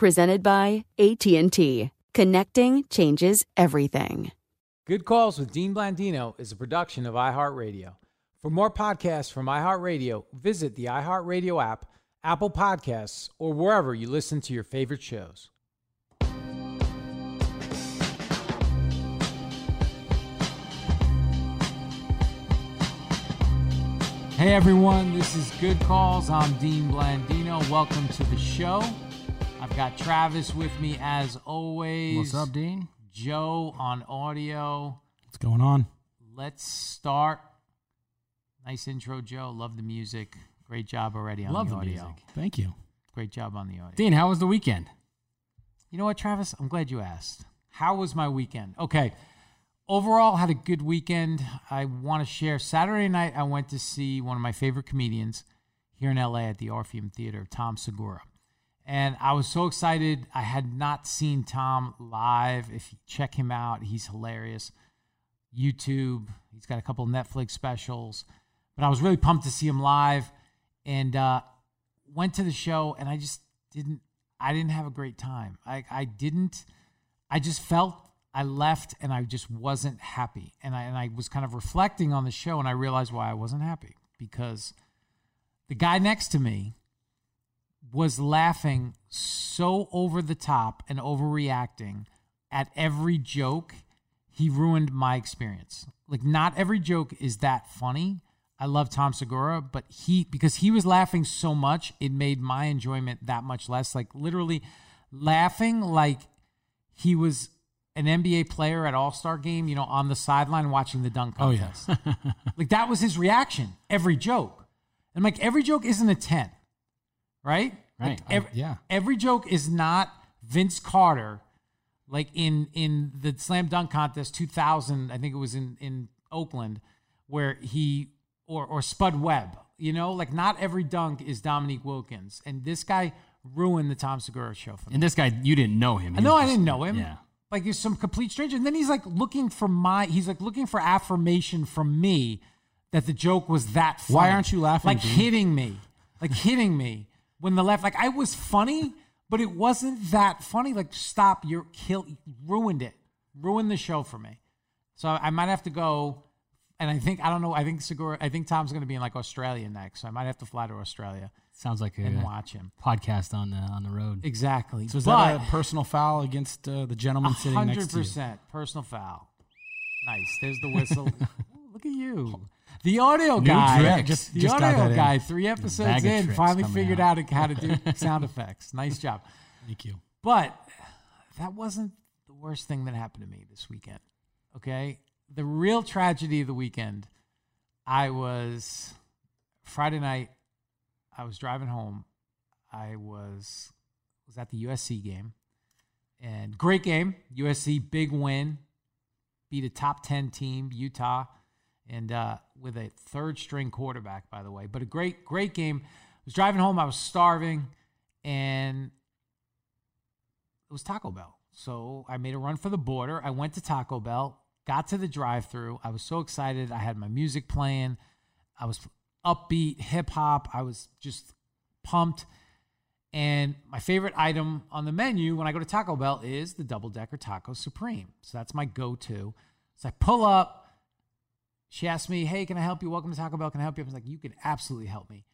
Presented by AT&T. Connecting changes everything. Good Calls with Dean Blandino is a production of iHeartRadio. For more podcasts from iHeartRadio, visit the iHeartRadio app, Apple Podcasts, or wherever you listen to your favorite shows. Hey everyone, this is Good Calls. I'm Dean Blandino. Welcome to the show. I've got Travis with me as always. What's up, Dean? Joe on audio. What's going on? Let's start. Nice intro, Joe. Love the music. Great job already on Love the the audio. music. Thank you. Great job on the audio. Dean, how was the weekend? You know what, Travis? I'm glad you asked. How was my weekend? Okay. Overall, had a good weekend. I want to share. Saturday night, I went to see one of my favorite comedians here in LA at the Orpheum Theater, Tom Segura. And I was so excited. I had not seen Tom live. If you check him out, he's hilarious. YouTube, he's got a couple Netflix specials. But I was really pumped to see him live and uh, went to the show and I just didn't I didn't have a great time. I, I didn't I just felt I left and I just wasn't happy. And I and I was kind of reflecting on the show and I realized why I wasn't happy. Because the guy next to me was laughing so over the top and overreacting at every joke, he ruined my experience. Like, not every joke is that funny. I love Tom Segura, but he, because he was laughing so much, it made my enjoyment that much less. Like, literally laughing like he was an NBA player at All Star game, you know, on the sideline watching the dunk contest. Oh, yeah. contest. like, that was his reaction every joke. And like, every joke isn't a 10 right? Right. Like, I- oh, yeah. Every joke is not Vince Carter, like in in the slam dunk contest 2000. I think it was in in Oakland, where he or or Spud Webb. You know, like not every dunk is Dominique Wilkins, and this guy ruined the Tom Segura show for me. And this guy, you didn't know him. He know I didn't know him. Yeah. Like he's some complete stranger. And then he's like looking for my he's like looking for affirmation from me that the joke was that funny. Why aren't you laughing, Like hitting me. Like hitting me when the left like I was funny, but it wasn't that funny. Like stop, you're kill ruined it. Ruined the show for me. So I might have to go and I think I don't know, I think Segura I think Tom's gonna be in like Australia next. So I might have to fly to Australia Sounds like a and watch him. podcast on the on the road. Exactly. So is But- that a personal foul against uh, the gentleman sitting next to you? Hundred percent personal foul. Nice. There's the whistle. Look at you. The audio New guy, tricks. Just- the just got audio that in. guy. Three episodes in, finally figured out. out how to do sound effects. Nice job. Thank you. But that wasn't the worst thing that happened to me this weekend. Okay. The real tragedy of the weekend, I was Friday night, I was driving home. I was was at the USC game. And great game. USC big win. Beat a top 10 team, Utah, and uh, with a third string quarterback, by the way. But a great, great game. I was driving home. I was starving, and it was Taco Bell. So I made a run for the border. I went to Taco Bell, got to the drive through. I was so excited. I had my music playing. I was upbeat, hip hop. I was just pumped. And my favorite item on the menu when I go to Taco Bell is the double decker taco supreme. So that's my go to. So I pull up. She asked me, Hey, can I help you? Welcome to Taco Bell. Can I help you? I was like, You can absolutely help me.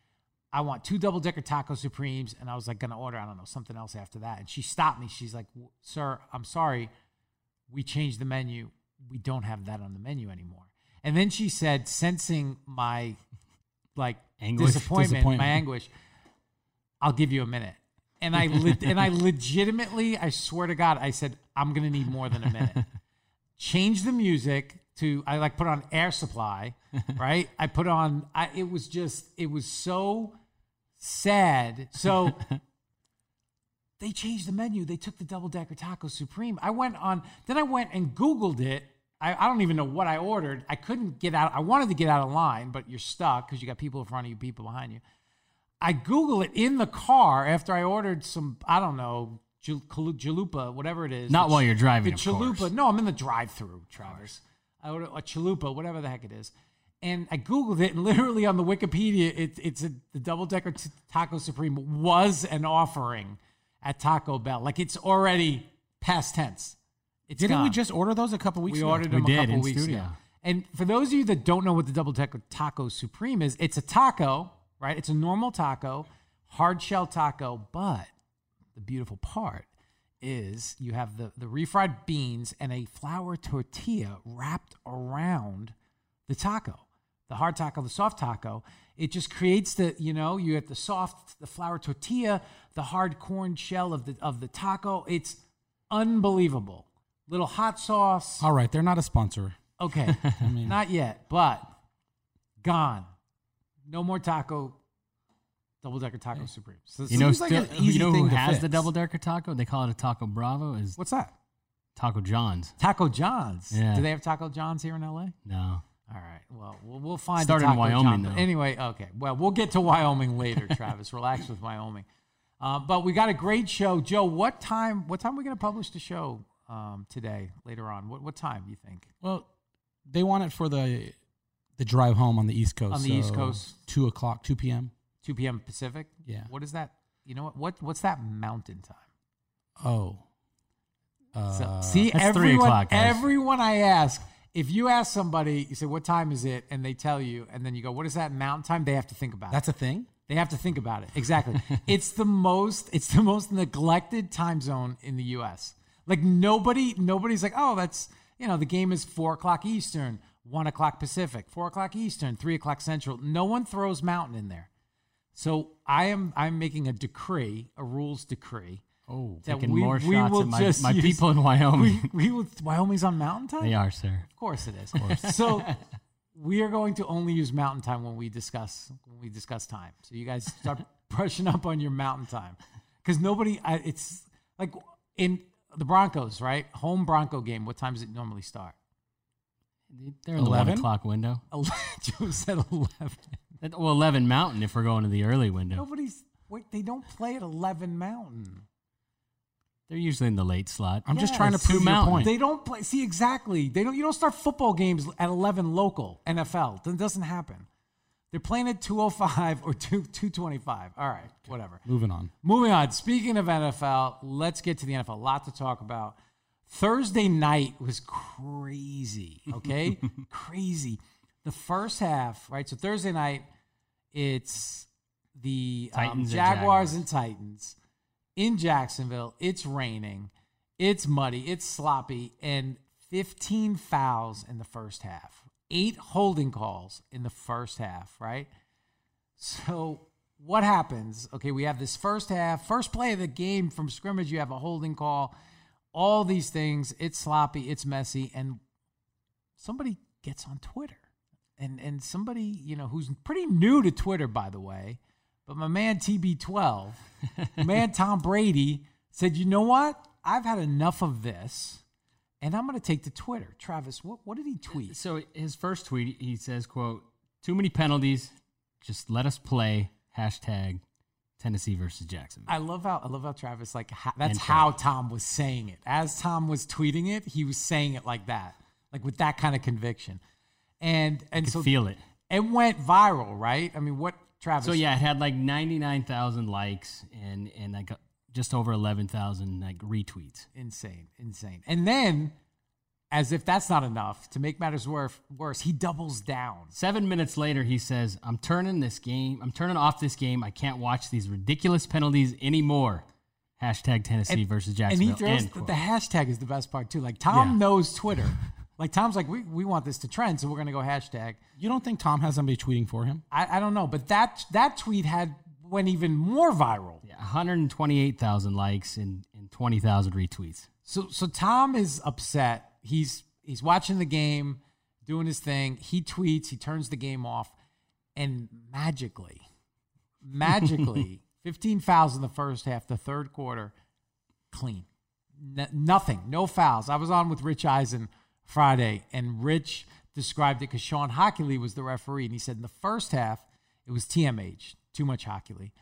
I want two double decker taco supremes. And I was like, going to order, I don't know, something else after that. And she stopped me. She's like, Sir, I'm sorry. We changed the menu. We don't have that on the menu anymore. And then she said, sensing my like Anguish? disappointment, Disappointment. my anguish, I'll give you a minute. And I le- and I legitimately, I swear to God, I said I'm gonna need more than a minute. Change the music to I like put on Air Supply, right? I put on. I it was just it was so sad. So they changed the menu. They took the double decker taco supreme. I went on. Then I went and Googled it. I, I don't even know what I ordered. I couldn't get out. I wanted to get out of line, but you're stuck because you got people in front of you, people behind you. I Google it in the car after I ordered some, I don't know, chalupa, whatever it is. Not while you're driving, The chalupa. No, I'm in the drive-through, Travis. Ordered a chalupa, whatever the heck it is. And I Googled it, and literally on the Wikipedia, it, it's a, the double decker t- taco supreme was an offering at Taco Bell. Like it's already past tense. It's Didn't we just order those a couple weeks We ago? ordered We them a did, couple weeks studio. ago. And for those of you that don't know what the double decker taco supreme is, it's a taco, right? It's a normal taco, hard shell taco, but the beautiful part is you have the, the refried beans and a flour tortilla wrapped around the taco. The hard taco, the soft taco. It just creates the, you know, you have the soft, the flour tortilla, the hard corn shell of the of the taco. It's unbelievable. Little hot sauce. All right, they're not a sponsor. Okay, not yet, but gone. No more taco, double decker taco supreme. So You know, Seems like an easy you know who thing to has the double decker taco? They call it a Taco Bravo. Is what's that? Taco John's? Taco John's. Yeah. Do they have Taco John's here in LA? No. All right. Well, we'll, we'll find Started the in Wyoming, John. though. Anyway, okay. Well, we'll get to Wyoming later, Travis. Relax with Wyoming. Uh, but we got a great show, Joe. What time? What time are we going to publish the show um, today? Later on. What what time do you think? Well, they want it for the the drive home on the East Coast. On the East Coast. two o'clock, two p.m. 2 p.m. Pacific. Yeah. What is that? You know what? What what's that Mountain time? Oh, uh, So, see, that's three everyone, o'clock, everyone I ask, if you ask somebody, you say, "What time is it?" and they tell you, and then you go, "What is that Mountain time?" They have to think about that's it. a thing. They have to think about it. Exactly. it's the most. It's the most neglected time zone in the U.S. Like nobody, nobody's like, "Oh, that's you know, the game is four o'clock Eastern, one o'clock Pacific, four o'clock Eastern, three o'clock Central." No one throws Mountain in there. So I am. I'm making a decree, a rules decree. Oh, that Taking more shots at my, my use- people in Wyoming. We, we will, Wyoming's on Mountain Time. they are, sir. Of course it is. Of course. so we are going to only use Mountain Time when we discuss when we discuss time. So you guys start brushing up on your Mountain Time because nobody. I, it's like in the Broncos, right? Home Bronco game. What time does it normally start? They're in the 11 11? o'clock window. Joe said eleven. Well, 11 Mountain if we're going to the early window. Nobody's. Wait, they don't play at eleven Mountain. They're usually in the late slot. I'm just trying to prove your Mountain. point. They don't play. See exactly. They don't. You don't start football games at eleven local NFL. That doesn't happen. They're playing at two oh five or two two twenty five. All right, whatever. Moving on. Moving on. Speaking of NFL, let's get to the NFL. A lot to talk about. Thursday night was crazy. Okay, crazy. The first half, right? So Thursday night, it's the um, Titans and Jaguars, Jaguars. and Titans in Jacksonville. It's raining. It's muddy. It's sloppy, and 15 fouls in the first half. Eight holding calls in the first half. Right. So what happens? Okay, we have this first half, first play of the game from scrimmage. You have a holding call, all these things. It's sloppy, it's messy, and somebody gets on Twitter, and and somebody you know who's pretty new to Twitter, by the way, but my man TB12, man Tom Brady said, you know what? I've had enough of this. And I'm going to take to Twitter. Travis, what, what did he tweet? So his first tweet, he says, quote, too many penalties. Just let us play. Hashtag Tennessee versus Jacksonville. I love how I love how Travis like ha- that's how Tom was saying it. As Tom was tweeting it, he was saying it like that, like with that kind of conviction. And and so feel it. It went viral, right? I mean, what Travis. So yeah, it had like ninety nine thousand likes and and like uh, just over eleven thousand like retweets. insane, insane. And then, as if that's not enough to make matters worse, worse, he doubles down. Seven minutes later, he says, "I'm turning this game. I'm turning off this game. I can't watch these ridiculous penalties anymore." Hashtag Tennessee versus Jacksonville. And he throws the, the hashtag is the best part too. Like Tom Yeah. knows Twitter. like Tom's like, we, we want this to trend, so we're gonna go hashtag. You don't think Tom has somebody tweeting for him? I, I don't know, but that that tweet had went even more viral. Yeah, 128,000 likes and, and 20,000 retweets. So so Tom is upset. He's he's watching the game, doing his thing. He tweets, he turns the game off, and magically, magically, 15 fouls in the first half, the third quarter, clean. N- nothing, no fouls. I was on with Rich Eisen Friday, and Rich described it because Shawn Hochuli was the referee, and he said in the first half it was TMH, too much Hochuli.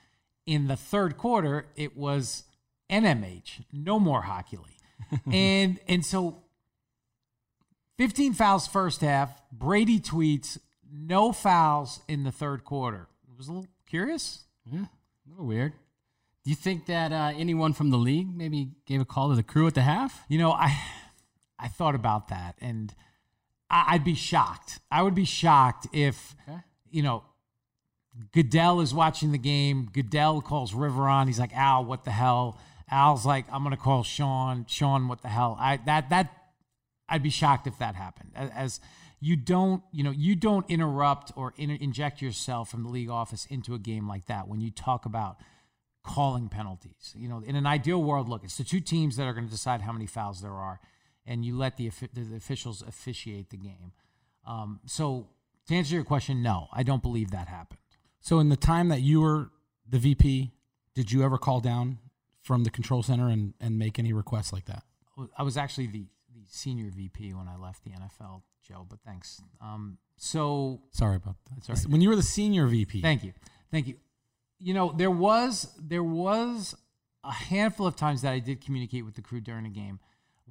In the third quarter, it was NMH, no more Hochuli. and and so 15 fouls first half. Brady tweets no fouls in the third quarter. It was a little curious. Yeah, a little weird. Do you think that uh, anyone from the league maybe gave a call to the crew at the half? You know, I I thought about that, and I, I'd be shocked. I would be shocked if Okay. you know Goodell is watching the game. Goodell calls Riveron. He's like, "Al, what the hell?" Al's like, "I'm gonna call Shawn. Shawn, what the hell?" I that that I'd be shocked if that happened. As, as you don't, you know, you don't interrupt or in, inject yourself from the league office into a game like that when you talk about calling penalties. You know, in an ideal world, look, it's the two teams that are going to decide how many fouls there are, and you let the, the, officials officiate the game. Um, so, to answer your question, no, I don't believe that happened. So in the time that you were the VP, did you ever call down from the control center and, and make any requests like that? I was actually the, the senior VP when I left the NFL, Joe, but thanks. Um, so, Sorry about that. Right. When you were the senior VP, Thank you. Thank you. You know, there was there was a handful of times that I did communicate with the crew during a game.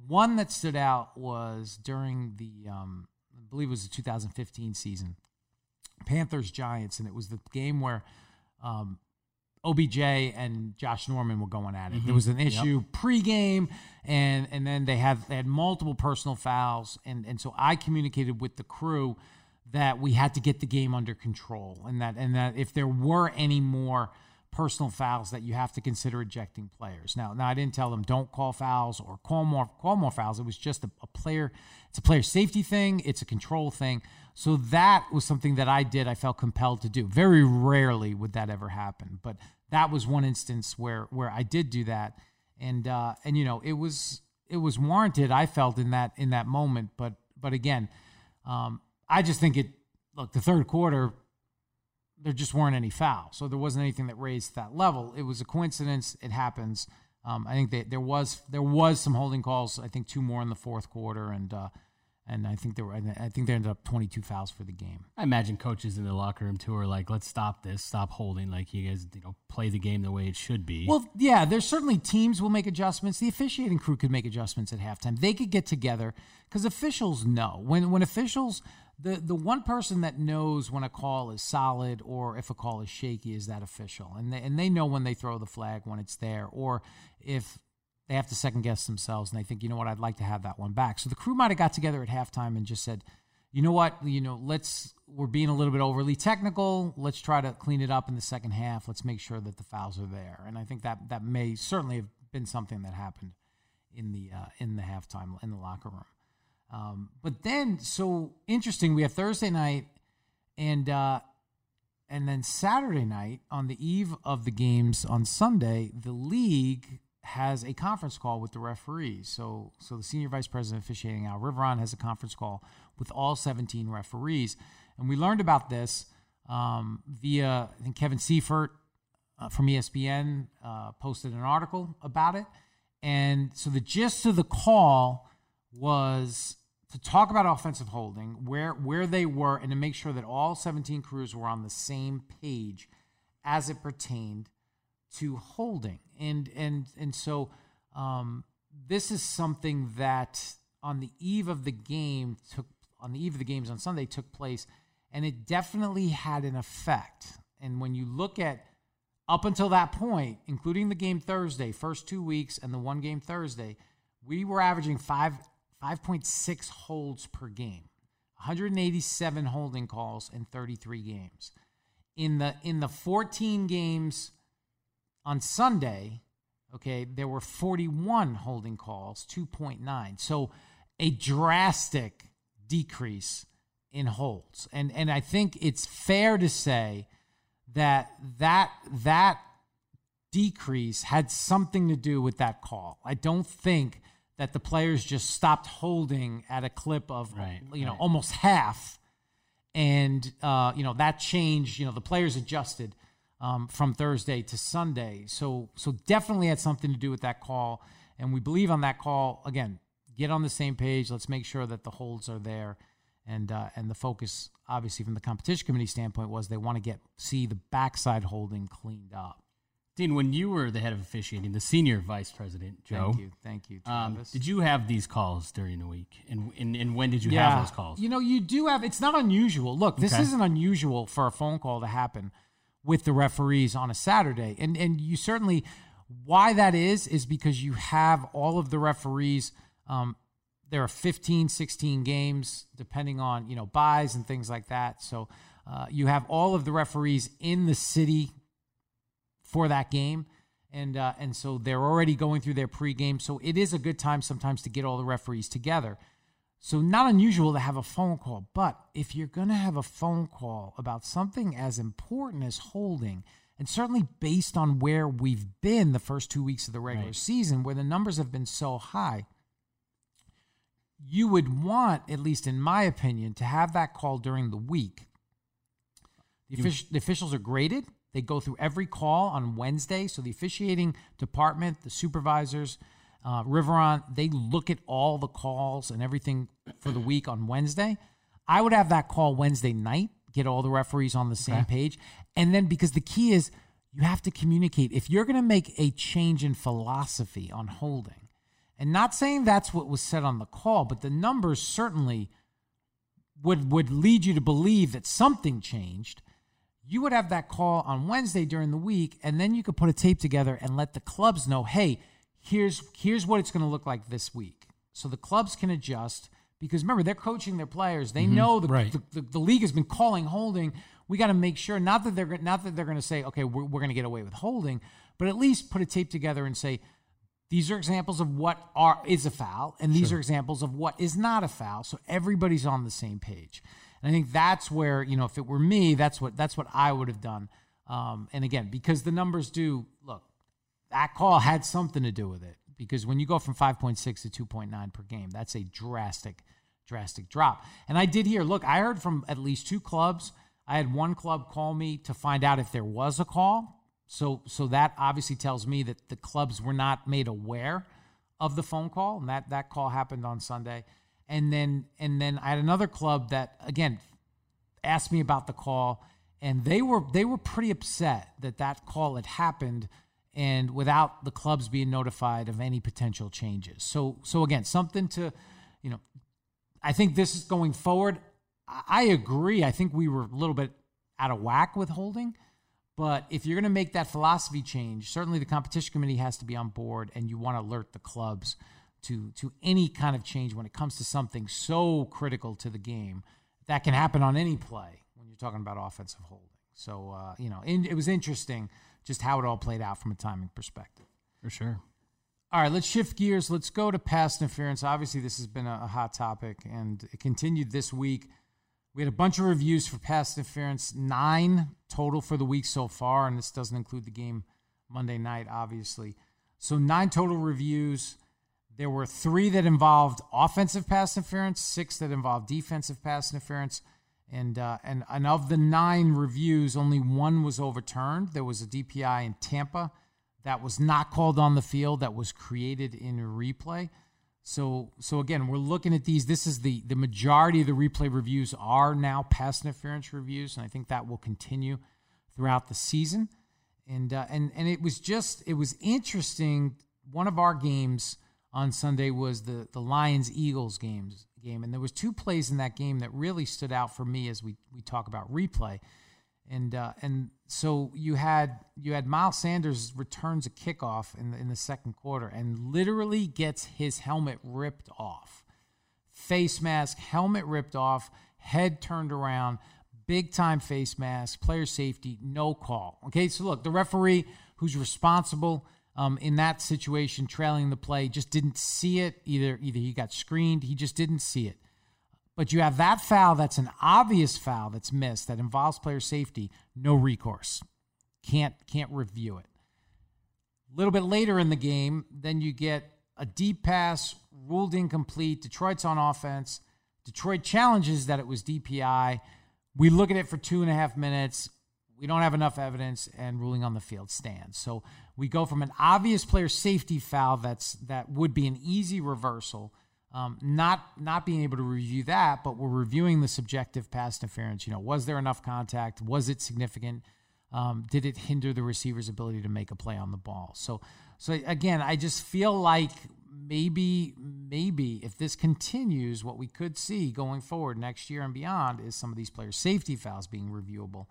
One that stood out was during the um, I believe it was the 2015 season, Panthers Giants, and it was the game where um, OBJ and Josh Norman were going at it. There was an issue pregame, and and then they have they had multiple personal fouls, and and so I communicated with the crew that we had to get the game under control, and that and that if there were any more personal fouls, that you have to consider ejecting players. Now, now I didn't tell them don't call fouls or call more call more fouls. It was just a, a player. It's a player safety thing. It's a control thing. So that was something that I did. I felt compelled to do. Very rarely would that ever happen, but that was one instance where where I did do that, and uh, and you know it was it was warranted. I felt in that in that moment, but but again, um, I just think it. Look, the third quarter, there just weren't any fouls, so there wasn't anything that raised that level. It was a coincidence. It happens. Um, I think that there was there was some holding calls. I think two more in the fourth quarter, and uh, and I think there were. I think there ended up 22 fouls for the game. I imagine coaches in the locker room too are like, "Let's stop this. Stop holding. Like you guys, you know, play the game the way it should be." Well, yeah, there's certainly teams will make adjustments. The officiating crew could make adjustments at halftime. They could get together because officials know when when officials the the one person that knows when a call is solid or if a call is shaky is that official, and they and they know when they throw the flag when it's there or if they have to second guess themselves and they think, you know what, I'd like to have that one back. So the crew might have got together at halftime and just said, you know what, you know, let's we're being a little bit overly technical. Let's try to clean it up in the second half. Let's make sure that the fouls are there. And I think that that may certainly have been something that happened in the uh, in the halftime in the locker room. Um, but then, so interesting. We have Thursday night, and uh, and then Saturday night on the eve of the games on Sunday, the league has a conference call with the referees. So, so the senior vice president officiating Al Riveron has a conference call with all 17 referees, and we learned about this um, via I think Kevin Seifert uh, from ESPN uh, posted an article about it, and so the gist of the call was to talk about offensive holding, where where they were, and to make sure that all 17 crews were on the same page as it pertained to holding. And and and so um, this is something that on the eve of the game took on the eve of the games on Sunday took place, and it definitely had an effect. And when you look at up until that point, including the game Thursday, first two weeks, and the one game Thursday, we were averaging five 5.6 holds per game, 187 holding calls in 33 games. In the in the 14 games on Sunday, okay, there were 41 holding calls, 2.9. So a drastic decrease in holds. And and I think it's fair to say that that that decrease had something to do with that call. I don't think that the players just stopped holding at a clip of Right, you know right. almost half. And uh, you know that changed you know the players adjusted um, from thursday to sunday. So so definitely had something to do with that call. And we believe on that call again get on the same page. Let's make sure that the holds are there. And uh, and the focus obviously from the competition committee standpoint was they want to get see the backside holding cleaned up Dean, when you were the head of officiating, the senior vice president, Joe, thank you thank you um, did you have these calls during the week? And, and, and when did you have those calls? You know, you do have. It's not unusual. Look, this Okay. isn't unusual for a phone call to happen with the referees on a Saturday, and and you certainly why that is is because you have all of the referees. Um, there are 15, 16 games depending on you know buys and things like that. So uh, you have all of the referees in the city for that game. And, uh, and so they're already going through their pregame. So it is a good time sometimes to get all the referees together. So not unusual to have a phone call, but if you're going to have a phone call about something as important as holding, and certainly based on where we've been the first two weeks of the regular Right. season, where the numbers have been so high, you would want, at least in my opinion, to have that call during the week. The, offici- the officials are graded. They go through every call on Wednesday. So the officiating department, the supervisors, uh, Riveron, they look at all the calls and everything for the week on Wednesday. I would have that call Wednesday night, get all the referees on the same page. And then because the key is you have to communicate. If you're going to make a change in philosophy on holding, and not saying that's what was said on the call, but the numbers certainly would would lead you to believe that something changed. You would have that call on Wednesday during the week, and then you could put a tape together and let the clubs know, hey, here's here's what it's going to look like this week. So the clubs can adjust because remember they're coaching their players. They mm-hmm. know the, right. the, the the league has been calling holding. We got to make sure not that they're not that they're going to say, okay, we're, we're going to get away with holding, but at least put a tape together and say, these are examples of what are is a foul, and these are examples of what is not a foul. So everybody's on the same page. And I think that's where you know, if it were me, that's what that's what I would have done. Um, and again, because the numbers do look, that call had something to do with it. Because when you go from 5.6 to 2.9 per game, that's a drastic, drastic drop. And I did hear, look, I heard from at least two clubs. I had one club call me to find out if there was a call. So, so that obviously tells me that the clubs were not made aware of the phone call, and that that call happened on Sunday. And then, and then I had another club that again asked me about the call, and they were they were pretty upset that that call had happened, and without the clubs being notified of any potential changes. So, so again, something to, you know, I think this is going forward. I agree. I think we were a little bit out of whack with holding. But if you're going to make that philosophy change, certainly the competition committee has to be on board, and you want to alert the clubs to to any kind of change when it comes to something so critical to the game that can happen on any play when you're talking about offensive holding. So uh, you know, in, it was interesting just how it all played out from a timing perspective. For sure. All right, let's shift gears. Let's go to pass interference. Obviously, this has been a, a hot topic, and it continued this week. We had a bunch of reviews for pass interference, nine total for the week so far, and this doesn't include the game Monday night, obviously. So, nine total reviews. There were three that involved offensive pass interference, six that involved defensive pass interference, and uh, and and of the nine reviews, only one was overturned. There was a DPI in Tampa that was not called on the field that was created in replay. So so again, we're looking at these. This is the the majority of the replay reviews are now pass interference reviews, and I think that will continue throughout the season. And uh, and and it was just it was interesting. One of our games on Sunday was the the Lions Eagles games game, and there was two plays in that game that really stood out for me as we we talk about replay. and uh, and so you had you had Miles Sanders returns a kickoff in the, in the second quarter and literally gets his helmet ripped off, face mask, helmet ripped off, head turned around, big time face mask, player safety, no call. Okay, so look, the referee who's responsible. Um, in that situation, trailing the play, just didn't see it. Either either he got screened, he just didn't see it. But you have that foul that's an obvious foul that's missed that involves player safety, no recourse. Can't can't review it. A little bit later in the game, then you get a deep pass ruled incomplete. Detroit's on offense. Detroit challenges that it was DPI. We look at it for two and a half minutes. We don't have enough evidence, and ruling on the field stands. So we go from an obvious player safety foul that's that would be an easy reversal um, not not being able to review that, but we're reviewing the subjective pass interference. You know, was there enough contact? Was it significant? Um, did it hinder the receiver's ability to make a play on the ball? So, so again, I just feel like maybe maybe if this continues, what we could see going forward next year and beyond is some of these players' safety fouls being reviewable,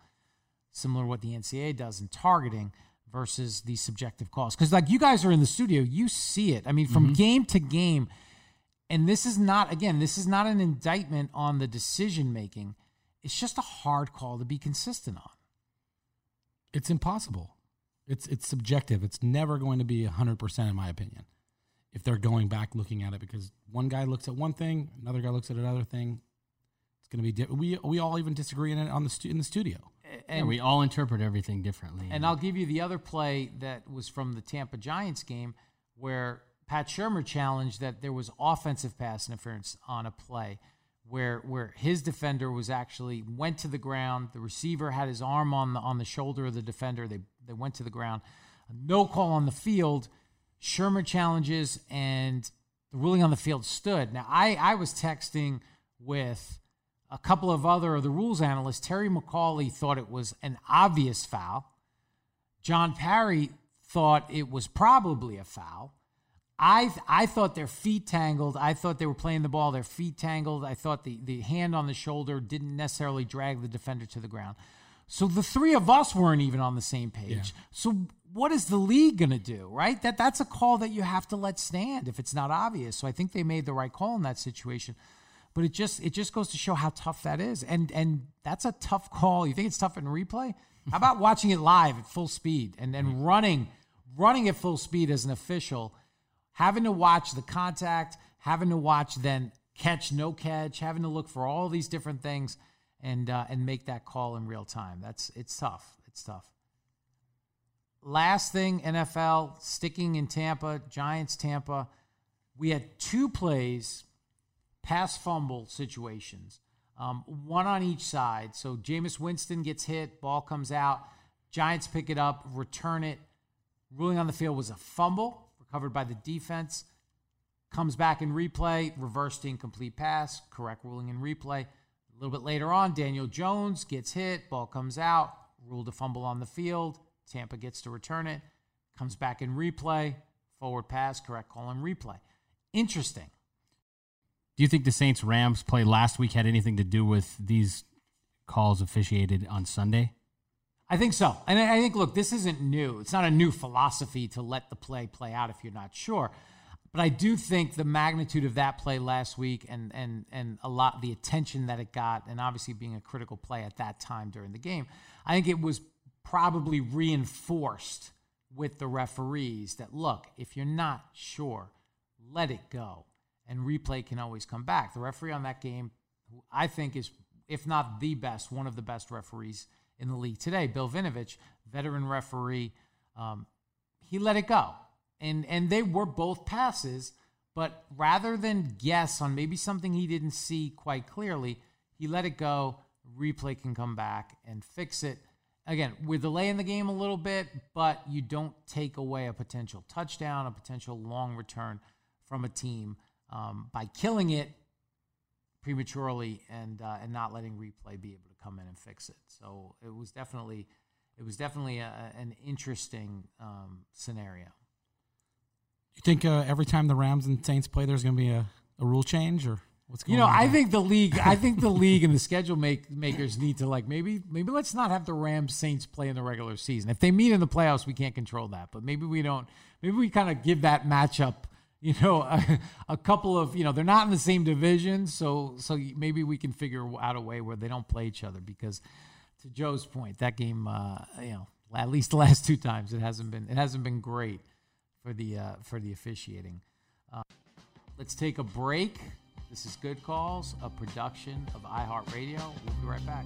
similar to what the NCAA does in targeting versus these subjective calls. Because like you guys are in the studio, you see it. I mean, from mm-hmm. game to game and this is not, again, this is not an indictment on the decision making. It's just a hard call to be consistent on. It's impossible. It's it's subjective. It's never going to be 100% in my opinion. If they're going back looking at it because one guy looks at one thing, another guy looks at another thing, it's going to be di- we we all even disagree in it on the stu- in the studio. And yeah, we all interpret everything differently. And I'll give you the other play that was from the Tampa Giants game where Pat Shurmur challenged that there was offensive pass interference on a play where where his defender was actually went to the ground. The receiver had his arm on the on the shoulder of the defender. They they went to the ground. No call on the field. Shurmur challenges and the ruling on the field stood. Now I I was texting with a couple of other of the rules analysts. Terry McAulay thought it was an obvious foul. John Parry thought it was probably a foul. I I thought their feet tangled. I thought they were playing the ball. Their feet tangled. I thought the the hand on the shoulder didn't necessarily drag the defender to the ground. So the three of us weren't even on the same page. Yeah. So what is the league going to do, right? That that's a call that you have to let stand if it's not obvious. So I think they made the right call in that situation. But it just it just goes to show how tough that is. And and that's a tough call. You think it's tough in replay? How about watching it live at full speed and then running running at full speed as an official? having to watch the contact, having to watch then catch, no catch, having to look for all these different things and uh, and make that call in real time. That's it's tough. It's tough. Last thing, NFL sticking in Tampa, Giants Tampa. We had two plays, pass fumble situations, um, one on each side. So Jameis Winston gets hit, ball comes out, Giants pick it up, return it. Ruling on the field was a fumble recovered by the defense. Comes back in replay, reversed incomplete pass, correct ruling in replay. A little bit later on, Daniel Jones gets hit, ball comes out, ruled a fumble on the field. Tampa gets to return it, comes back in replay, forward pass, correct call in replay. Interesting. Do you think the Saints Rams play last week had anything to do with these calls officiated on Sunday? I think so. And I think, look, this isn't new. It's not a new philosophy to let the play play out if you're not sure. But I do think the magnitude of that play last week and and and a lot the attention that it got, and obviously being a critical play at that time during the game, I think it was probably reinforced with the referees that look, if you're not sure, let it go. And replay can always come back. The referee on that game, I think, is, if not the best, one of the best referees in the league today. Bill Vinovich, veteran referee, um, he let it go. And, and they were both passes, but rather than guess on maybe something he didn't see quite clearly, he let it go. Replay can come back and fix it. Again, we're delaying the game a little bit, but you don't take away a potential touchdown, a potential long return from a team um, by killing it prematurely and uh, and not letting replay be able to come in and fix it. So it was definitely it was definitely a, an interesting um, scenario. You think uh, every time the Rams and Saints play, there's going to be a, a rule change, or What's going You know? I there? think the league, I think the league and the schedule make, makers need to like maybe maybe let's not have the Rams Saints play in the regular season. If they meet in the playoffs, we can't control that. But maybe we don't. Maybe we kind of give that matchup. You know, a, a couple of you know they're not in the same division, so so maybe we can figure out a way where they don't play each other. Because to Joe's point, that game, uh, you know, at least the last two times it hasn't been it hasn't been great for the uh, for the officiating. Uh, let's take a break. This is Good Calls, a production of iHeartRadio. We'll be right back.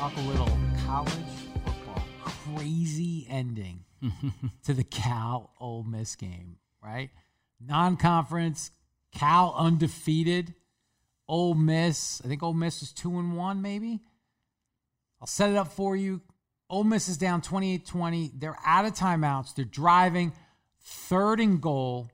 talk a little college football. Crazy ending to the Cal Ole Miss game, right? Non conference, Cal undefeated. Ole Miss, I think Ole Miss is 2 and 1, maybe. I'll set it up for you. Ole Miss is down 28 20. They're out of timeouts. They're driving third and goal.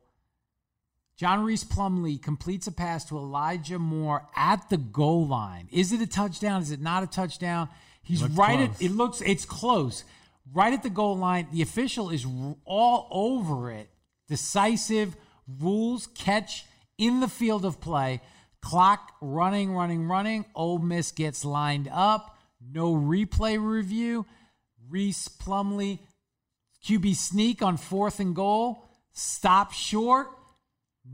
John Rhys Plumlee completes a pass to Elijah Moore at the goal line. Is it a touchdown? Is it not a touchdown? He's right close. at it looks it's close. Right at the goal line. The official is all over it. Decisive rules catch in the field of play. Clock running, running, running. Ole Miss gets lined up. No replay review. Reese Plumley QB sneak on fourth and goal. Stop short.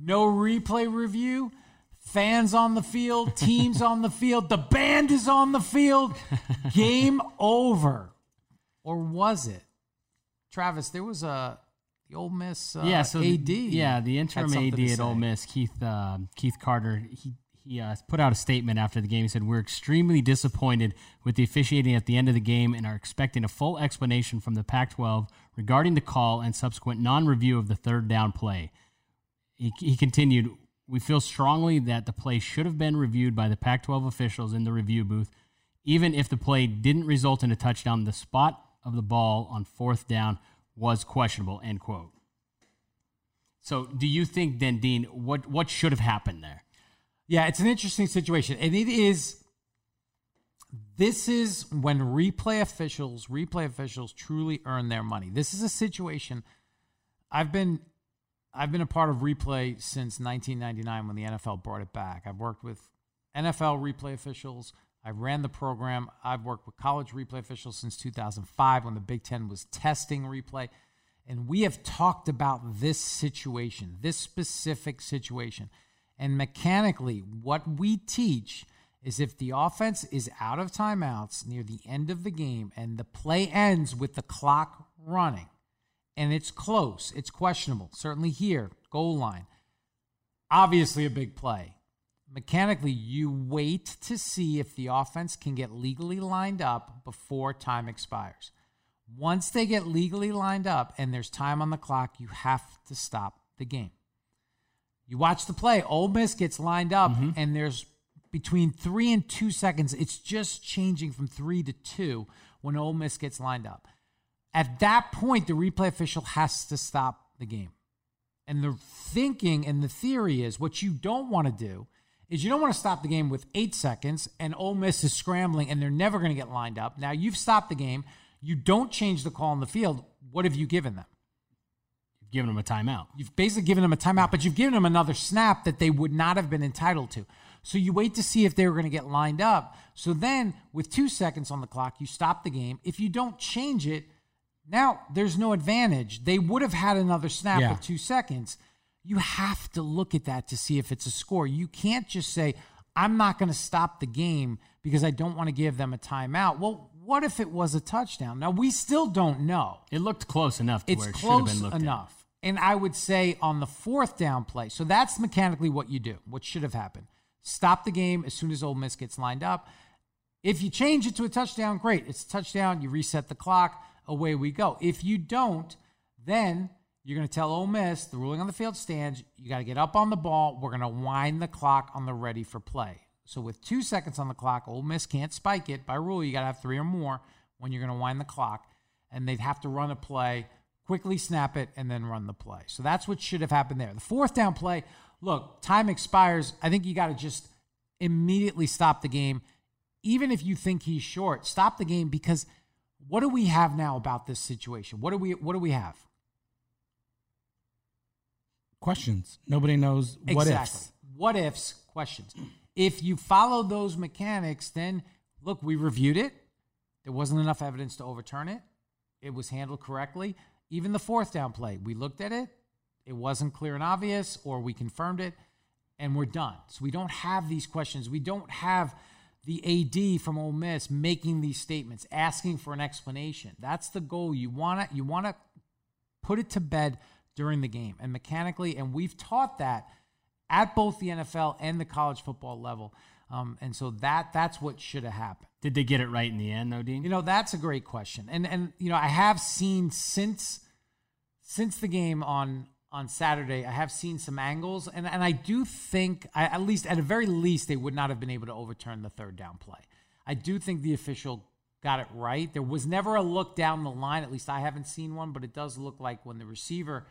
No replay review. Fans on the field, teams on the field, the band is on the field. Game over. Or was it? Travis, there was a the Ole Miss uh, yeah, so the- AD. yeah, the interim AD at Ole. Miss, Keith uh, Keith Carter, he he uh, put out a statement after the game. He said, "We're extremely disappointed with the officiating at the end of the game and are expecting a full explanation from the Pac-12 regarding the call and subsequent non-review of the third down play." He, he continued, "We feel strongly that the play should have been reviewed by the Pac-12 officials in the review booth, even if the play didn't result in a touchdown. The spot of the ball on fourth down was questionable." End quote. So, do you think then, Dean, what what should have happened there? Yeah, it's an interesting situation. And it is this is when replay officials, replay officials truly earn their money. This is a situation I've been I've been a part of replay since 1999 when the NFL brought it back. I've worked with NFL replay officials. I ran the program. I've worked with college replay officials since 2005 when the Big Ten was testing replay. And we have talked about this situation, this specific situation. And mechanically, what we teach is if the offense is out of timeouts near the end of the game and the play ends with the clock running and it's close, it's questionable, certainly here, goal line, obviously a big play. Mechanically, you wait to see if the offense can get legally lined up before time expires. Once they get legally lined up and there's time on the clock, you have to stop the game. You watch the play, Ole Miss gets lined up, mm-hmm. and there's between three and two seconds. It's just changing from three to two when Ole Miss gets lined up. At that point, the replay official has to stop the game. And the thinking and the theory is what you don't want to do is you don't want to stop the game with eight seconds and Ole Miss is scrambling and they're never going to get lined up. Now you've stopped the game. You don't change the call on the field. What have you given them? You've given them a timeout. You've basically given them a timeout, but you've given them another snap that they would not have been entitled to. So you wait to see if they were going to get lined up. So then, with two seconds on the clock, you stop the game. If you don't change it, now there's no advantage. They would have had another snap yeah. with two seconds. You have to look at that to see if it's a score. You can't just say, I'm not going to stop the game because I don't want to give them a timeout. Well, what if it was a touchdown? Now we still don't know. It looked close enough to it's where it close should have been enough. At. And I would say on the fourth down play, so that's mechanically what you do. What should have happened? Stop the game as soon as Ole Miss gets lined up. If you change it to a touchdown, great. It's a touchdown. You reset the clock. Away we go. If you don't, then you're going to tell Ole Miss the ruling on the field stands. You got to get up on the ball. We're going to wind the clock on the ready for play. So with two seconds on the clock, Ole Miss can't spike it. By rule, you got to have three or more when you're going to wind the clock, and they'd have to run a play, quickly snap it, and then run the play. So that's what should have happened there. The fourth down play, look, time expires. I think you got to just immediately stop the game, even if you think he's short. Stop the game because what do we have now about this situation? What do we what do we have? Questions. Nobody knows what exactly. ifs. What ifs? Questions. If you follow those mechanics, then look, we reviewed it. There wasn't enough evidence to overturn it. It was handled correctly. Even the fourth down play, we looked at it. It wasn't clear and obvious, or we confirmed it, and we're done. So we don't have these questions. We don't have the AD from Ole Miss making these statements, asking for an explanation. That's the goal. You want to you want to put it to bed during the game and mechanically, and we've taught that at both the NFL and the college football level. Um, and so that that's what should have happened. Did they get it right in the end, though, Dean? You know, that's a great question. And and you know, I have seen since since the game on on Saturday, I have seen some angles, and, and I do think, I, at least at the very least, they would not have been able to overturn the third down play. I do think the official got it right. There was never a look down the line, at least I haven't seen one, but it does look like when the receiver,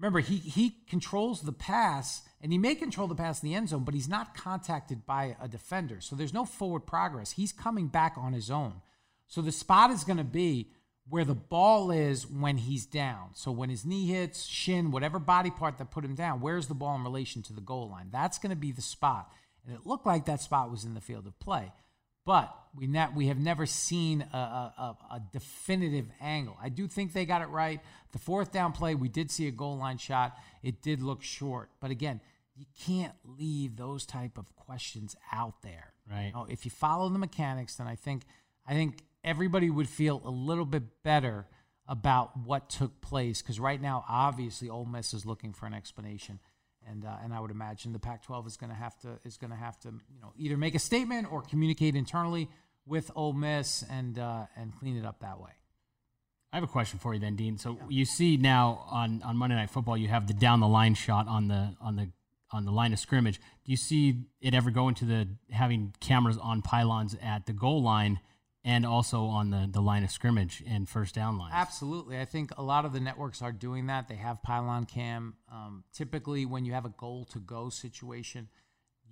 remember, he, he controls the pass, and he may control the pass in the end zone, but he's not contacted by a defender. So there's no forward progress. He's coming back on his own. So the spot is going to be where the ball is when he's down. So when his knee hits, shin, whatever body part that put him down, where's the ball in relation to the goal line? That's going to be the spot. And it looked like that spot was in the field of play. But we, ne- we have never seen a, a, a, definitive angle. I do think they got it right. The fourth down play, we did see a goal line shot. It did look short. But again, you can't leave those type of questions out there. Right. You know, if you follow the mechanics, then I think I think everybody would feel a little bit better about what took place because right now, obviously, Ole Miss is looking for an explanation, and uh, and I would imagine the Pac-12 is going to have to is going to have to you know either make a statement or communicate internally with Ole Miss and uh, and clean it up that way. I have a question for you then, Dean. So yeah. you see now on, on Monday Night Football, you have the down the line shot on the on the on the line of scrimmage. Do you see it ever go into the having cameras on pylons at the goal line? And also on the, the line of scrimmage and first down lines. Absolutely. I think a lot of the networks are doing that. They have pylon cam. Um, typically, when you have a goal to go situation,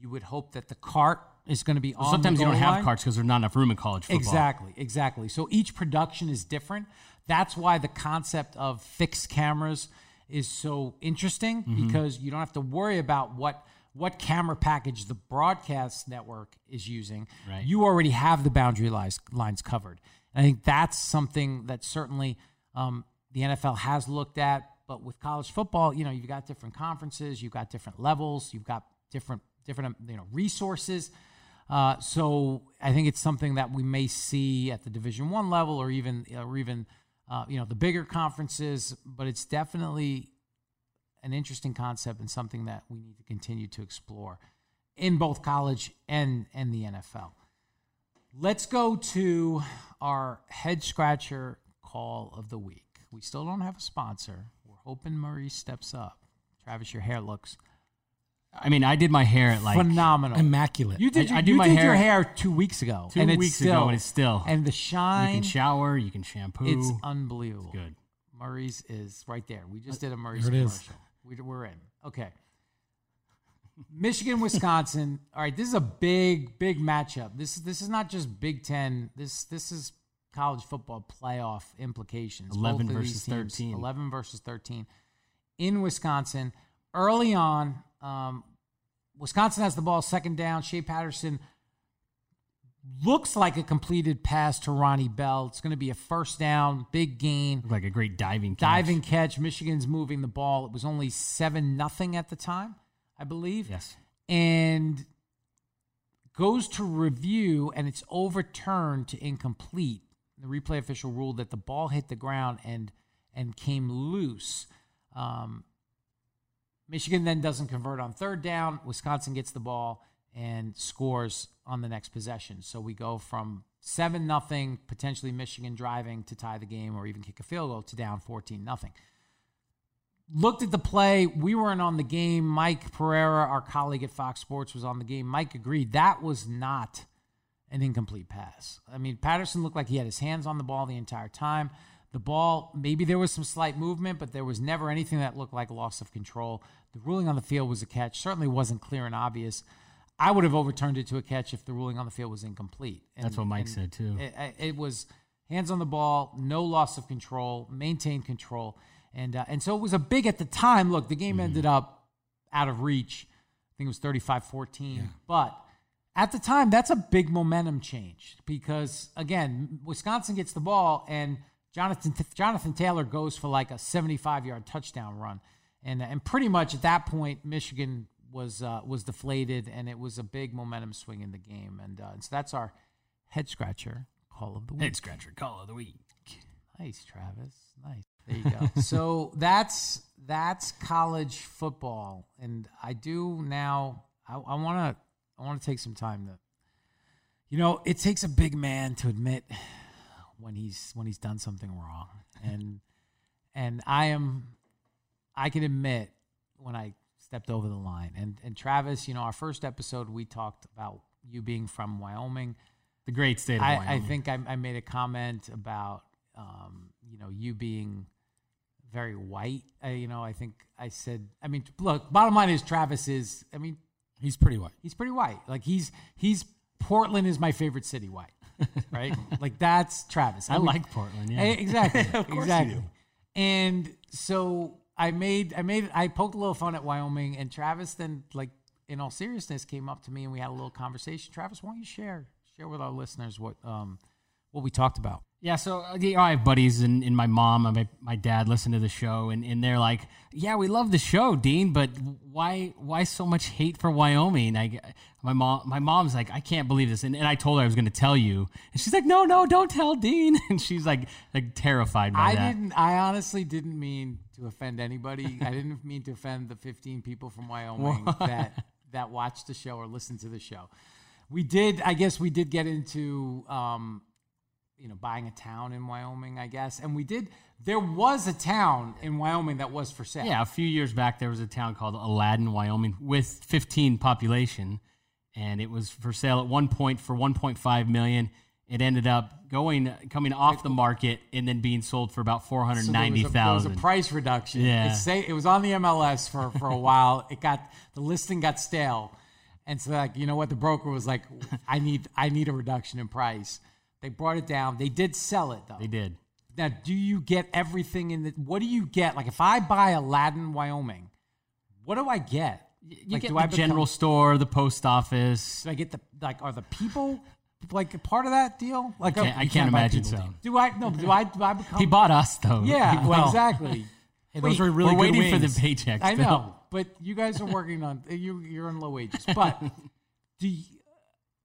you would hope that the cart is going to be well, on. Sometimes you don't line. have carts because there's not enough room in college football. Exactly, exactly. So each production is different. That's why the concept of fixed cameras is so interesting mm-hmm. because you don't have to worry about what what camera package the broadcast network is using, Right. you already have the boundary lines, lines covered. And I think that's something that certainly um, the NFL has looked at. But with college football, you know, you've got different conferences, you've got different levels, you've got different different you know resources. Uh, so I think it's something that we may see at the Division One level, or even or even uh, you know the bigger conferences. But it's definitely an interesting concept and something that we need to continue to explore in both college and and the NFL. Let's go to our head scratcher call of the week. We still don't have a sponsor. We're hoping Murray steps up. Travis, your hair looks I mean, I did my hair at like phenomenal. Immaculate. You did. I- I you do my did hair- your hair two weeks ago. two and it's weeks still, ago, and it's still. and the shine. you can shower, you can shampoo. It's unbelievable. good. Murray's is right there. We just did a Murray's is. We're in. Okay. Michigan, Wisconsin. All right, this is a big, big matchup. This is this is not just Big Ten. This this is college football playoff implications. 11 versus teams, 13. Eleven versus thirteen in Wisconsin. Early on, um, Wisconsin has the ball second down. Shea Patterson looks like a completed pass to Ronnie Bell. It's going to be a first down, big gain. Like a great diving catch. Diving catch. Michigan's moving the ball. It was only 7 nothing at the time, I believe. Yes. And goes to review and it's overturned to incomplete. The replay official ruled that the ball hit the ground and and came loose. Um, Michigan then doesn't convert on third down. Wisconsin gets the ball and scores on the next possession. So we go from seven nothing, potentially Michigan driving to tie the game or even kick a field goal to down fourteen nothing. Looked at the play. We weren't on the game. Mike Pereira, our colleague at Fox Sports, was on the game. Mike agreed that was not an incomplete pass. I mean, Patterson looked like he had his hands on the ball the entire time. The ball, maybe there was some slight movement, but there was never anything that looked like loss of control. The ruling on the field was a catch. Certainly wasn't clear and obvious. I would have overturned it to a catch if the ruling on the field was incomplete. That's what Mike said, too. It, it was hands on the ball, no loss of control, maintained control, and uh, and so it was a big at the time. Look, the game ended up out of reach. I think it was 35-14, but at the time, that's a big momentum change because again, Wisconsin gets the ball and Jonathan Jonathan Taylor goes for like a 75 yard touchdown run, and and pretty much at that point, Michigan was uh, was deflated and it was a big momentum swing in the game, and, uh, and so that's our head scratcher call of the week. Head scratcher call of the week. Nice, Travis. Nice. There you go. so that's that's college football, and I do now. I want to. I want to take some time to. You know, it takes a big man to admit when he's when he's done something wrong, and and I am. I can admit when I stepped over the line, and and Travis, you know, our first episode we talked about you being from Wyoming. The great state of I, Wyoming. I think I, I made a comment about um, you know you being very white. Uh, you know, I think I said. I mean, look. Bottom line is Travis is. I mean, He's pretty white. he's pretty white. Like he's he's Portland is my favorite city white. Right? like that's Travis. I mean- like Portland. Yeah. Eh, exactly. exactly. And so I made I made I poked a little fun at Wyoming, and Travis then like in all seriousness came up to me and we had a little conversation. Travis, why don't you share share with our listeners what um what we talked about? Yeah, so uh, I have buddies and, and my mom and my, my dad listen to the show and, and they're like, "Yeah, we love the show, Dean, but why why so much hate for Wyoming?" I, my mom my mom's like, "I can't believe this," and, and I told her I was going to tell you, and she's like, "No, no, don't tell Dean," and she's like like terrified by I that. didn't. I honestly didn't mean to offend anybody. I didn't mean to offend the 15 people from Wyoming that that watch the show or listened to the show. We did. I guess we did get into, um, you know, buying a town in Wyoming. I guess, and we did. There was a town in Wyoming that was for sale. Yeah, a few years back there was a town called Aladdin, Wyoming, with 15 population, and it was for sale at one point for 1.5 million. It ended up going coming off the market and then being sold for about So there was a- There was a price reduction. Yeah. It, say, it was on the MLS for, for a while. It got the listing got stale, and so like you know what the broker was like, I need I need a reduction in price. They brought it down. They did sell it though. They did. Now, do you get everything in the? What do you get? Like if I buy Aladdin, Wyoming, what do I get? You Like, get do the I become- general store, the post office. Do I get the like? Are the people like part of that deal? Like, can't- I can't imagine so. Do I? No, do I? Do I become? He bought us though. Yeah, well, exactly. Hey, those Wait, are really We're good waiting for the wings. paychecks. I Bill. know, but you guys are working on you. You're on low wages, but do you,